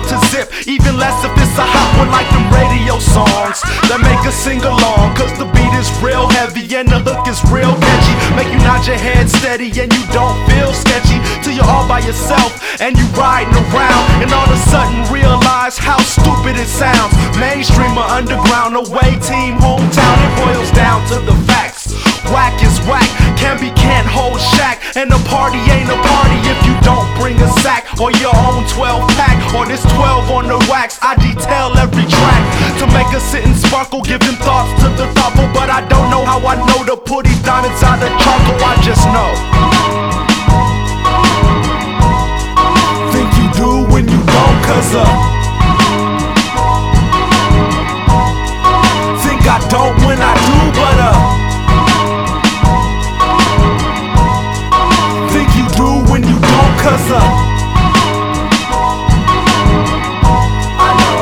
to zip. Even less if it's a hot one like them radio songs that make us sing along. Cause the beat is real heavy and the hook is real catchy. Make you nod your head steady and you don't feel sketchy till you're all by yourself and you riding around and all of a sudden realize how stupid it sounds. Mainstream or underground, away team, hometown, it boils down to the facts. Whack is whack, can be can't hold shack, and a party ain't a party if you don't bring a sack or your own 12 pack or this 12 on the wax. I detail every track to make us sit and sparkle, giving thoughts to the thoughtful, but I don't know how I know to put these diamonds out of charcoal. I just know. Think you do when you don't, cause uh Think I don't when I do, but uh cause uh I know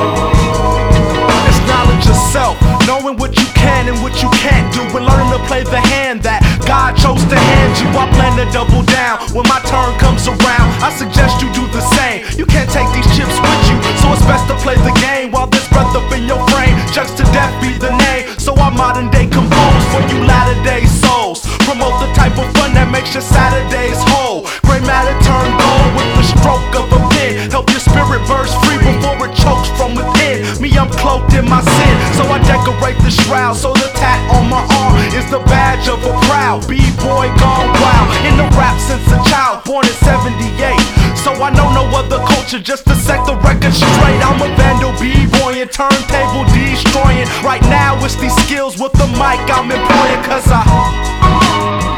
It's knowledge of self, knowing what you can and what you can't do, and learning to play the hand that God chose to hand you. I plan to double down when my turn comes around. I suggest you do the same. You can't take these chips with you, so it's best to play the game while this breath up in your brain. Just to death be the name. So I modern day compose for you latter day souls. Promote the type of fun that makes your Saturdays whole. Gray matter turn gold with the stroke of a pen. Help your spirit burst free before it chokes from within. Me, I'm cloaked in my sin, so I decorate the shroud. So the tat on my arm is the badge of a proud b-boy gone wild. In the rap since a child, born in '78. So I know no other culture, just to set the record straight. I'm a vandal b-boy and turntable destroying. Right now it's these skills with the mic I'm employing, cause I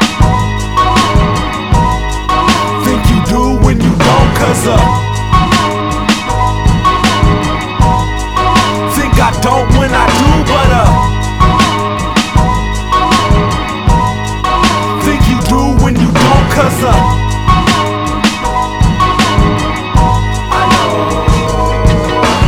cause of. Think I don't when I do, but uh. Think you do when you don't, cause of. I know.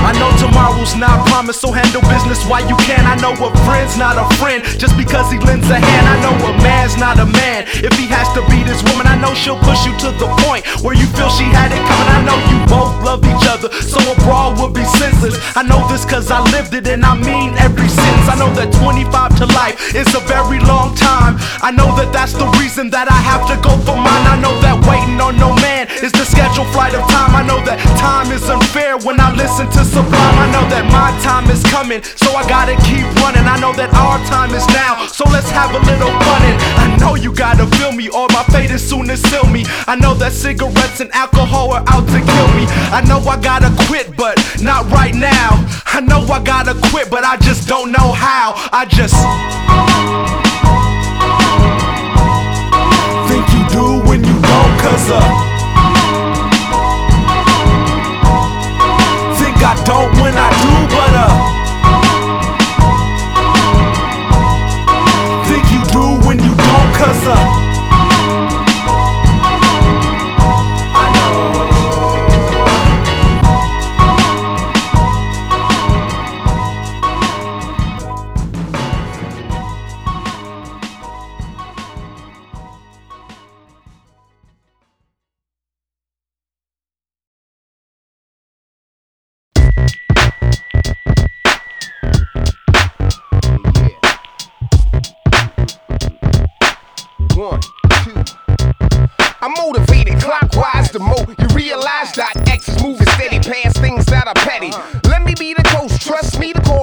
I know tomorrow's not promised, so handle business while you can. I know a friend's not a friend just because he lends a hand. I know a man's not a man if he has to beat his woman. Know she'll push you to the point where you feel she had it coming. I know you both love each other, so a brawl would be senseless. I know this cause I lived it and I mean every sentence. I know that 25 to life is a very long time. I know that that's the reason that I have to go for mine. I know that waiting on no man is the scheduled flight of time. I know that time is unfair when I listen to Sublime. I know that my time is coming, so I gotta keep running. I know that our time is now, so let's have a little fun. And I know you gotta feel me, or my fate is soon to seal me. I know that cigarettes and alcohol are out to kill me. I know I gotta quit, but not right now. I know I gotta quit, but I just don't know how. I just think you do when you don't, cause uh. Think I don't when I do, but uh. Think you do when you don't, cause uh.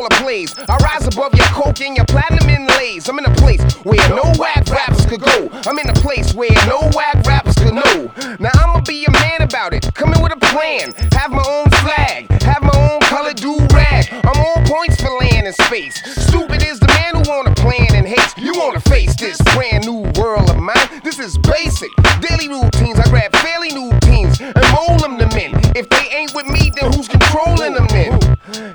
A plays. I rise above your coke and your platinum inlays. I'm in a place where no whack rappers could go. I'm in a place where no whack rappers could know. Now I'ma be a man about it, coming with a plan. Have my own flag, have my own color do rag. I'm on points for land and space. Stupid is the man who wanna plan and hates. You wanna face this brand new world of mine. This is basic. Daily routines. I grab fairly new teams and mold them to men. If they ain't with me, then who's controlling them then?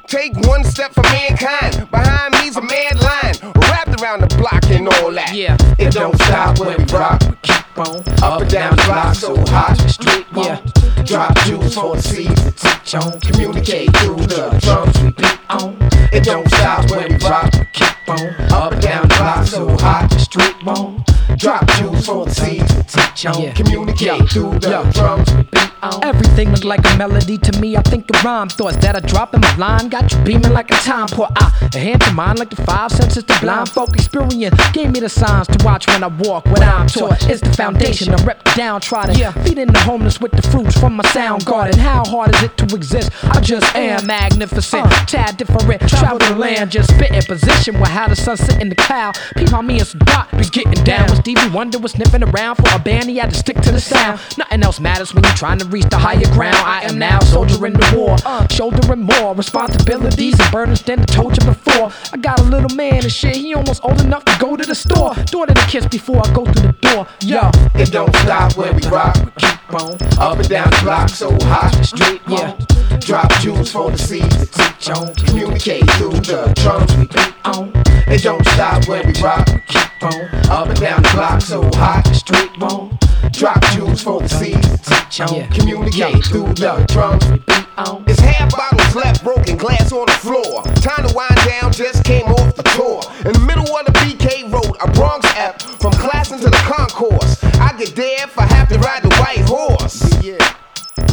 Take one step for mankind. Behind me's a mad line. Wrapped around the block and all that. Yeah, it don't stop when we rock. We keep on up and down the block so hot. The street yeah. Drop jewels for the seeds to teach on. Communicate through the drums we beat on. It don't stop when we rock. We keep on up and down the block so hot. Street on. Drop jewels for the seeds to teach on. Communicate through the drums we beat on. Everything look like a melody to me. I think of rhyme thoughts that I drop in my line. Got you beaming like a time pour. I a hand to mine like the five senses. The blind folk experience gave me the signs to watch when I walk. What I'm taught is the foundation. I rep the downtrodden. Yeah. Feeding the homeless with the fruits from my sound garden. How hard is it to exist? I just am magnificent. Tad different. Travel the land, just spit in position where how the sun sit in the cloud. Peep on me and some dot be getting down. When Stevie Wonder was sniffing around for a band, he had to stick to the sound. Nothing else matters when you're trying to reach the higher ground. I am now soldiering the war, uh, shouldering more responsibilities and burdens than I told you before. I got a little man and shit, he almost old enough to go to the store. Daughter to kiss before I go through the door. Yo, It don't stop when we rock. We keep on up and down the block so hot. Street yeah. Drop jewels for the seeds to teach on. Communicate through the drums we beat on. It don't stop when we rock. We keep on up and down the block so hot. Street on. Drop jewels for the seeds to teach on. Communicate through the drums we beat on. It's half bottles left, broken glass on the floor. Time to wind down, just came off the tour. In the middle of the BK Road, a Bronx app from class into the concourse. I get there if I have to ride the white horse.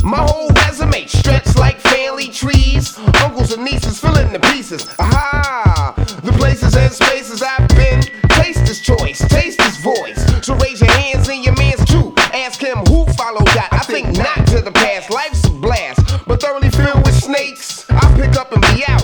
My whole resume stretched like family trees. Uncles and nieces filling the pieces. Aha! The places and spaces I've been. Taste is choice, taste is voice. So raise your hands and your man's too. Ask him who followed that. I think not to the past. Life's a blast, but thoroughly filled with snakes. I pick up and be out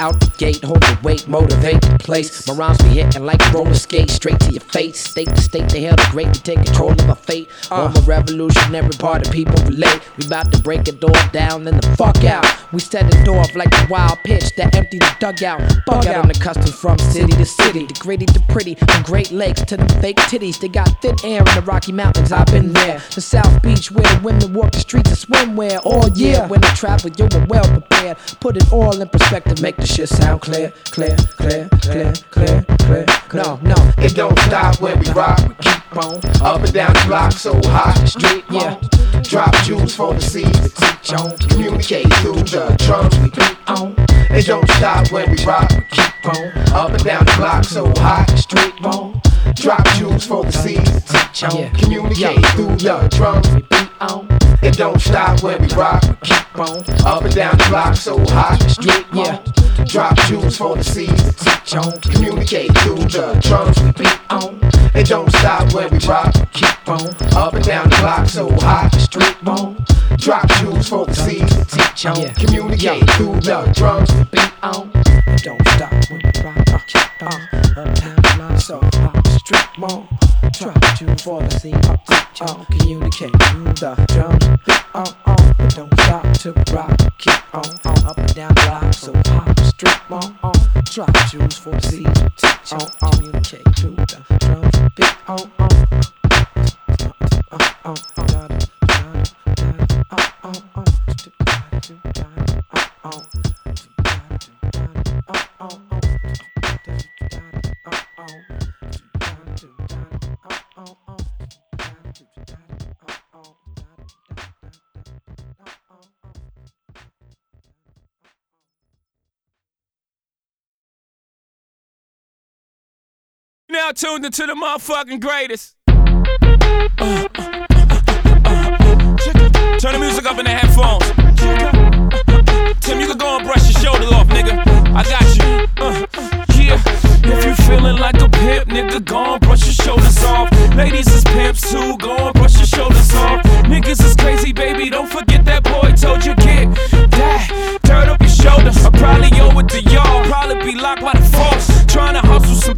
Out the gate, hold the weight, motivate the place. My rhymes be hitting like roller skate, straight to your face. State to state, they held the great to take control of uh. my fate. On the revolutionary part of people relate. We about to break it all down and the fuck out. We set the door off like the wild pitch that empty the dugout. Bug out on the customs from city to city, the gritty to pretty, from Great Lakes to the fake titties. They got thin air in the Rocky Mountains. I've been there. The South Beach where the women walk the streets and swimwear all year. When I travel, you were well prepared. Put it all in perspective, make the shit sound clear, clear, clear, clear, clear, clear. No, no, It don't stop when we rock, we keep on. Up and down the block, so hot, street, yeah. Drop jewels for the seeds to teach on. Communicate through the drums we beat on. It don't stop when we rock, we keep on. Up and down the block, so hot, street, on. Drop jewels for the seeds to teach on. Communicate through the drums we beat on. It don't stop when we rock, we keep on. Up and down the block, so hot, street, yeah. Drop jewels for the seeds teach on. Communicate through the drums we beat on. It don't stop when we rock, keep on. Up and down the block, so hot, street, on. Drop jewels for the seeds to teach on. Communicate through the drums we beat on. It don't stop when we rock, keep on. Up down the block, so hot, street, on. Drop you for the uh, teach on. Communicate through the drums, beat on, on. Don't stop to rock, keep on, on. Up and down the block, so hot, street, on, on. Drop jewels for the scene, teach on, on. The drums, beat on, on. Now tuned into the motherfucking greatest. Turn the music up in the headphones. Tim, you can go and brush your shoulders off, nigga. I got you. Uh, yeah. If you feeling like a pimp, nigga, go and brush your shoulders off. Ladies is pimps too, go and brush your shoulders off. Niggas is crazy, baby, don't forget that boy told you get that. Turn up your shoulders. I probably owe it to y'all. Probably be locked by the force. Trying to hustle some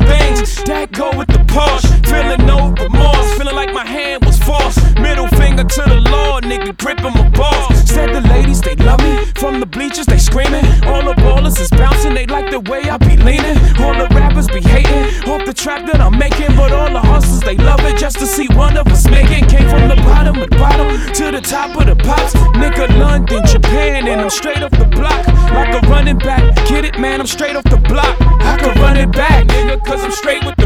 that go with the Porsche. Feeling no remorse, feeling like my hand was forced. Middle finger to the law, nigga, gripping my balls. Said the ladies, they love me. From the bleachers, they screaming. All the ballers is bouncing, they like the way I be leaning. All the rappers be hating off the trap that I'm making. But all the hustlers, they love it just to see one of us making. Came from the bottom of the bottom to the top of the pops. Nigga, London, Japan, and I'm straight off the block. Like a running back. Get it, man, I'm straight off the block. I can run it back, nigga, cause I'm straight with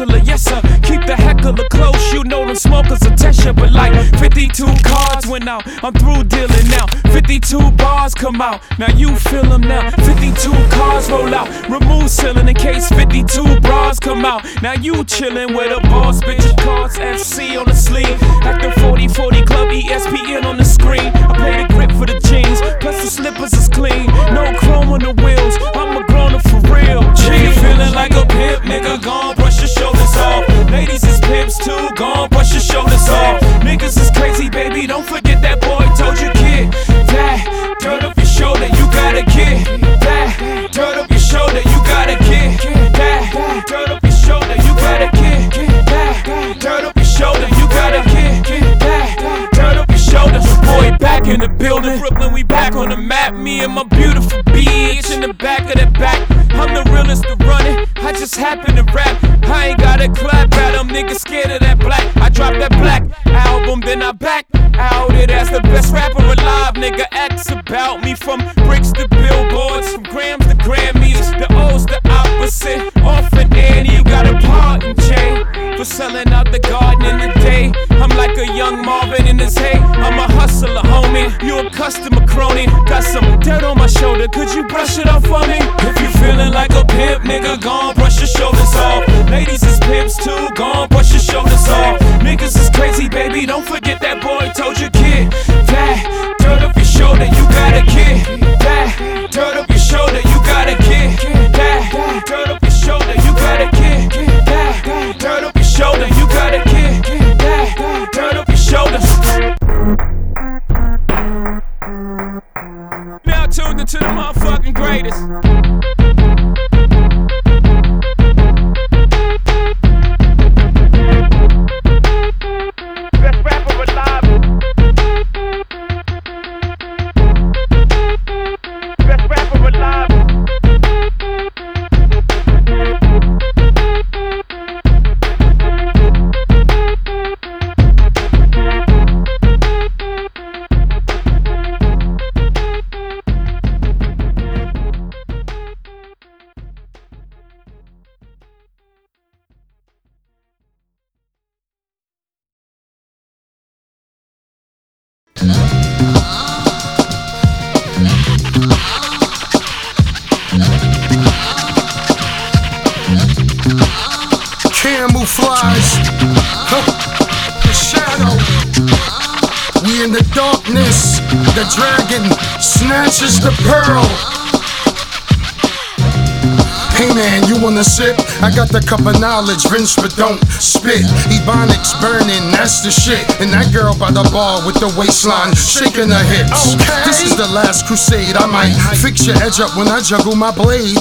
wrestler, yes sir. Keep the heckler close, you know them smokers attention. But like 52 cards went out, I'm through dealing now. 52 bars come out, now you feel them now. 52 cars roll out, remove ceiling in case 52 bras come out. Now you chillin' with a boss, bitch. Cards FC on the sleeve, the 40 40 club ESPN on the screen. I play the grip for the jeans, plus the slippers is clean. No chrome on the wheels, I'm a grown up for real. G feeling like a pimp, nigga. Gon' Ladies is pimps too, gon' brush your shoulders off. Niggas is crazy, baby. Don't forget to the motherfucking greatest. Sip? I got the cup of knowledge, rinse but don't spit. Ebonics burning, that's the shit. And that girl by the bar with the waistline shaking her hips. This is the last crusade. I might fix your edge up when I juggle my blade.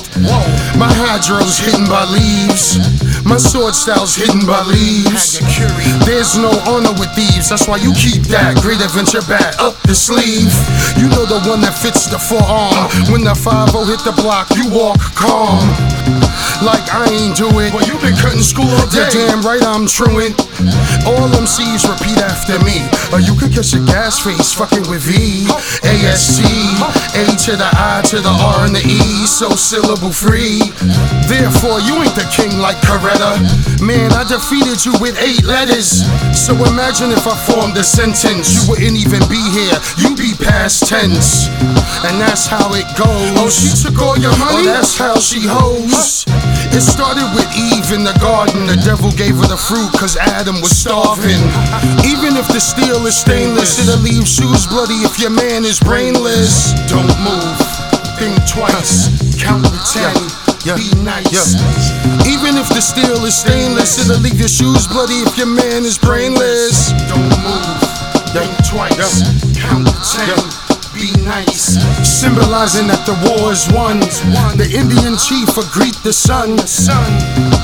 My hydro's hidden by leaves. My sword style's hidden by leaves. There's no honor with thieves, that's why you keep that great adventure bat up the sleeve. You know the one that fits the forearm. When the 5 hit the block, you walk calm. Like I ain't do it. Well, you been cutting school all day. You're damn right I'm truant. All MCs repeat after me. Or you could catch a gas face fucking with V. AST. A to the I to the R and the E. So syllable free. Therefore, you ain't the king like Coretta. Man, I defeated you with eight letters. So imagine if I formed a sentence. You wouldn't even be here. You'd be past tense. And that's how it goes. Oh, she took all your money? Oh, that's how she hoes. It started with Eve in the garden. The devil gave her the fruit cause Adam was starving. Even if the steel is stainless, it'll leave shoes bloody if your man is brainless. Don't move, think twice, count to ten. Be nice. Even if the steel is stainless, it'll leave your shoes bloody if your man is brainless. Don't move, think twice, count to ten be nice. Symbolizing that the war is won. The Indian chief will greet the sun.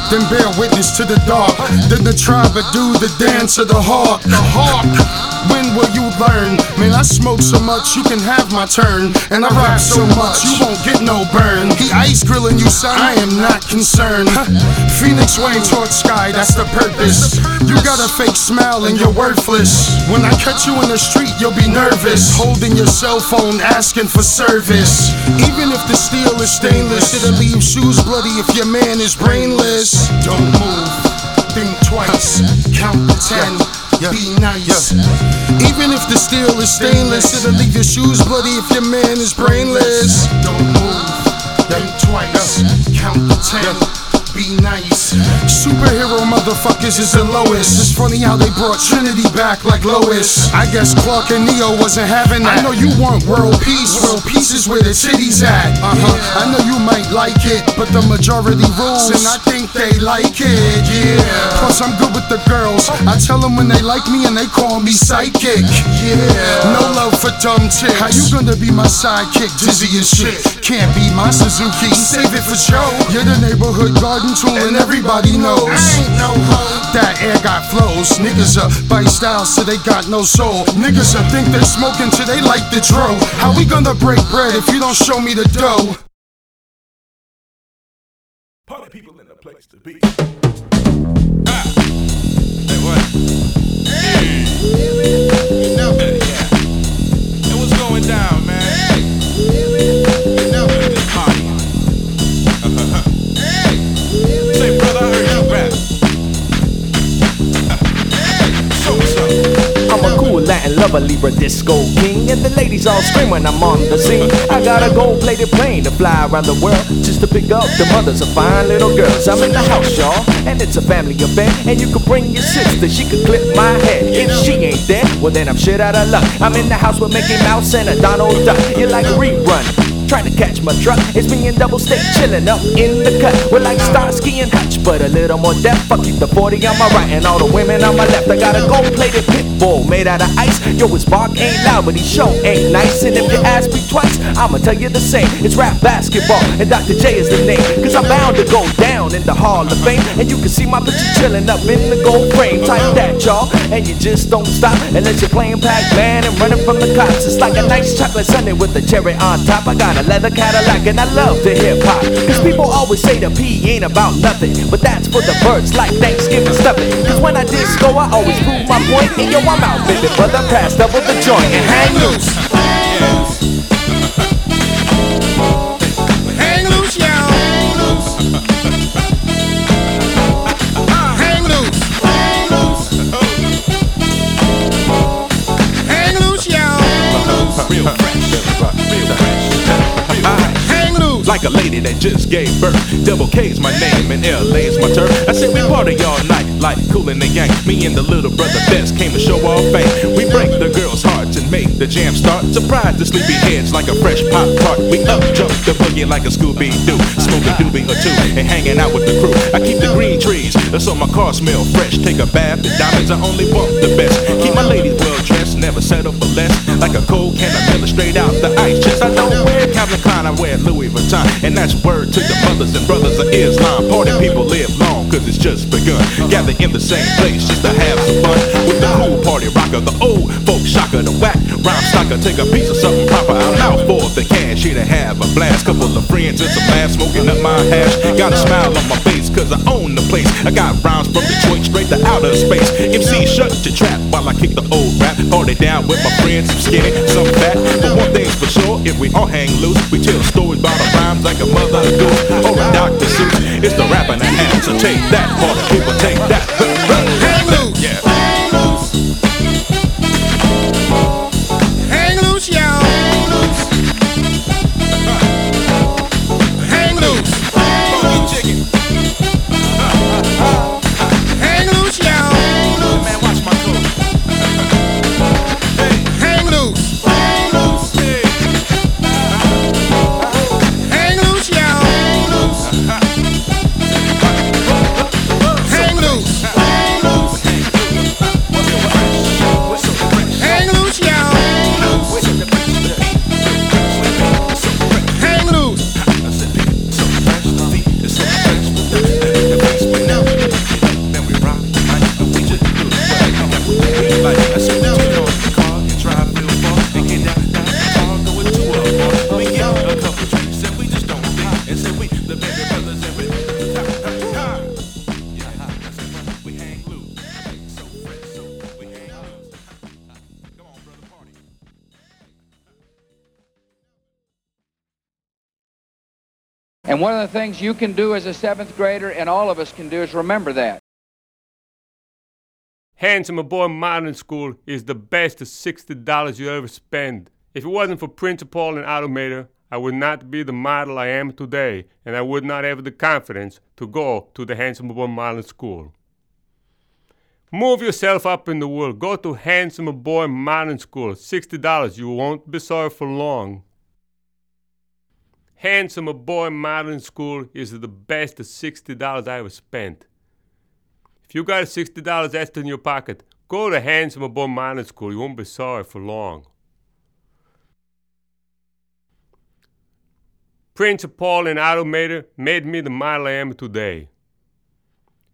Then bear witness to the dark. Then the tribe will do the dance of the hawk. The hawk. When will you learn? Man, I smoke so much you can have my turn. And I rap so much you won't get no burn. He ice grilling you, son. I am not concerned. Phoenix Wayne torch sky, that's the purpose. You got a fake smile and you're worthless. When I catch you in the street, you'll be nervous. Holding your cell phone, asking for service. Even if the steel is stainless, it'll leave shoes bloody if your man is brainless. Don't move, think twice, count to ten. Be nice. Even if the steel is stainless, it'll leave your shoes bloody if your man is brainless. Don't move, think twice, count to ten. Be nice. Superhero motherfuckers is the lowest. It's funny how they brought Trinity back like Lois. I guess Clark and Neo wasn't having that. I know you want world peace. World peace is where the city's at. Uh huh. I know you might like it, but the majority rules, and I think they like it. Yeah. Plus, I'm good with the girls. I tell them when they like me and they call me psychic. Yeah. No love for dumb chicks. How you gonna be my sidekick? Dizzy as shit. Can't be my Suzuki. Save it for show. You're the neighborhood tool, and everybody knows. That air got flows. Niggas are bite style, so they got no soul. Niggas are think they smoking till they like the dro. How we gonna break bread if you don't show me the dough? Party people in the place to be. Ah. Hey, what? Hey! Latin lover, Libra disco king, and the ladies all scream when I'm on the scene. I got a gold-plated plane to fly around the world just to pick up the mothers of fine little girls. I'm in the house, y'all, and it's a family affair, and you can bring your sister, she can clip my hair. If she ain't there, well then I'm shit out of luck. I'm in the house with Mickey Mouse and a Donald Duck. You're like a rerun. Trying to catch my truck. It's me and Double K chillin' up in the cut. We're like Starsky and Hutch, but a little more depth. I keep the 40 on my right and all the women on my left. I got a gold plated pit bull made out of ice. Yo, his bark ain't loud, but his show ain't nice. And if you ask me twice, I'ma tell you the same. It's rap basketball, and Dr. J is the name. Cause I'm bound to go down in the Hall of Fame. And you can see my picture chillin' up in the gold frame. Type that, y'all. And you just don't stop unless you're playing Pac Man and running from the cops. It's like a nice chocolate sundae with a cherry on top. I got a leather Cadillac and I love the hip hop. Cause people always say the P ain't about nothing. But that's for the birds like Thanksgiving stuffing. Cause when I disco, I always prove my point. And yo, I'm out, baby, brother, pass double the joint and hang loose. Like a lady that just gave birth. Double K's my name and LA's my turf. I said we party all night like Kool and the Gang. Me and the little brother best came to show off fame. We break the girls' hearts and make the jam start. Surprise the sleepy heads like a fresh pop tart. We up jump the boogie like a Scooby Doo, smoke a doobie or two and hanging out with the crew. I keep the green trees so my car smell fresh. Take a bath, the diamonds I only want the best. Keep my ladies well dressed, never settle for less. Like a cold Miller straight out the ice chest. I don't wear Calvin Klein, I wear Louis Vuitton, and that's word to the mothers and brothers of Islam. Party people live long, cause it's just begun. Gather in the same place just to have some fun with the cool party rocker, the old folk shocker, the whack rhyme stocker. Take a piece of something proper. I'm out for the cash here to have a blast. Couple of friends and some laughs, smoking up my hash. Got a smile on my face, cause I own the place. I got rhymes from Detroit straight to outer space. MC, shut your trap while I kick the old rap. Party down with my friends, some skinny, some fat. But one thing's for sure, if we all hang loose, we tell stories about our rhymes like a mother goose or a Dr. Seuss. It's the rap and the so take that, party people, take that. Hang loose, And one of the things you can do as a seventh grader, and all of us can do, is remember that. Handsome Boy Modeling School is the best $60 you ever spend. If it wasn't for Prince Paul and Automator, I would not be the model I am today, and I would not have the confidence to go to the Handsome Boy Modeling School. Move yourself up in the world. Go to Handsome Boy Modeling School. $60. You won't be sorry for long. Handsome Boy modeling School is the best $60 I ever spent. If you got $60 extra in your pocket, go to Handsome Boy modeling School. You won't be sorry for long. Prince Paul and Automator made me the model I am today.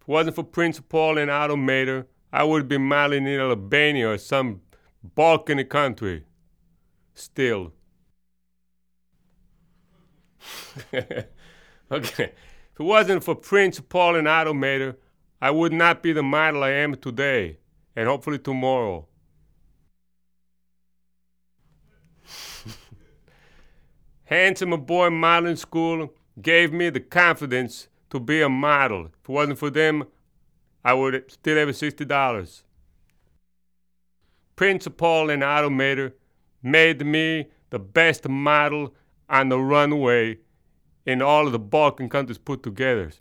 If it wasn't for Prince Paul and Automator, I would be modeling in Albania or some Balkan country. Still. [laughs] okay. If it wasn't for Prince Paul and Automator, I would not be the model I am today, and hopefully tomorrow. [laughs] Handsome Boy Modeling School gave me the confidence to be a model. If it wasn't for them, I would still have $60. Prince Paul and Automator made me the best model on the runway in all of the Balkan countries put together.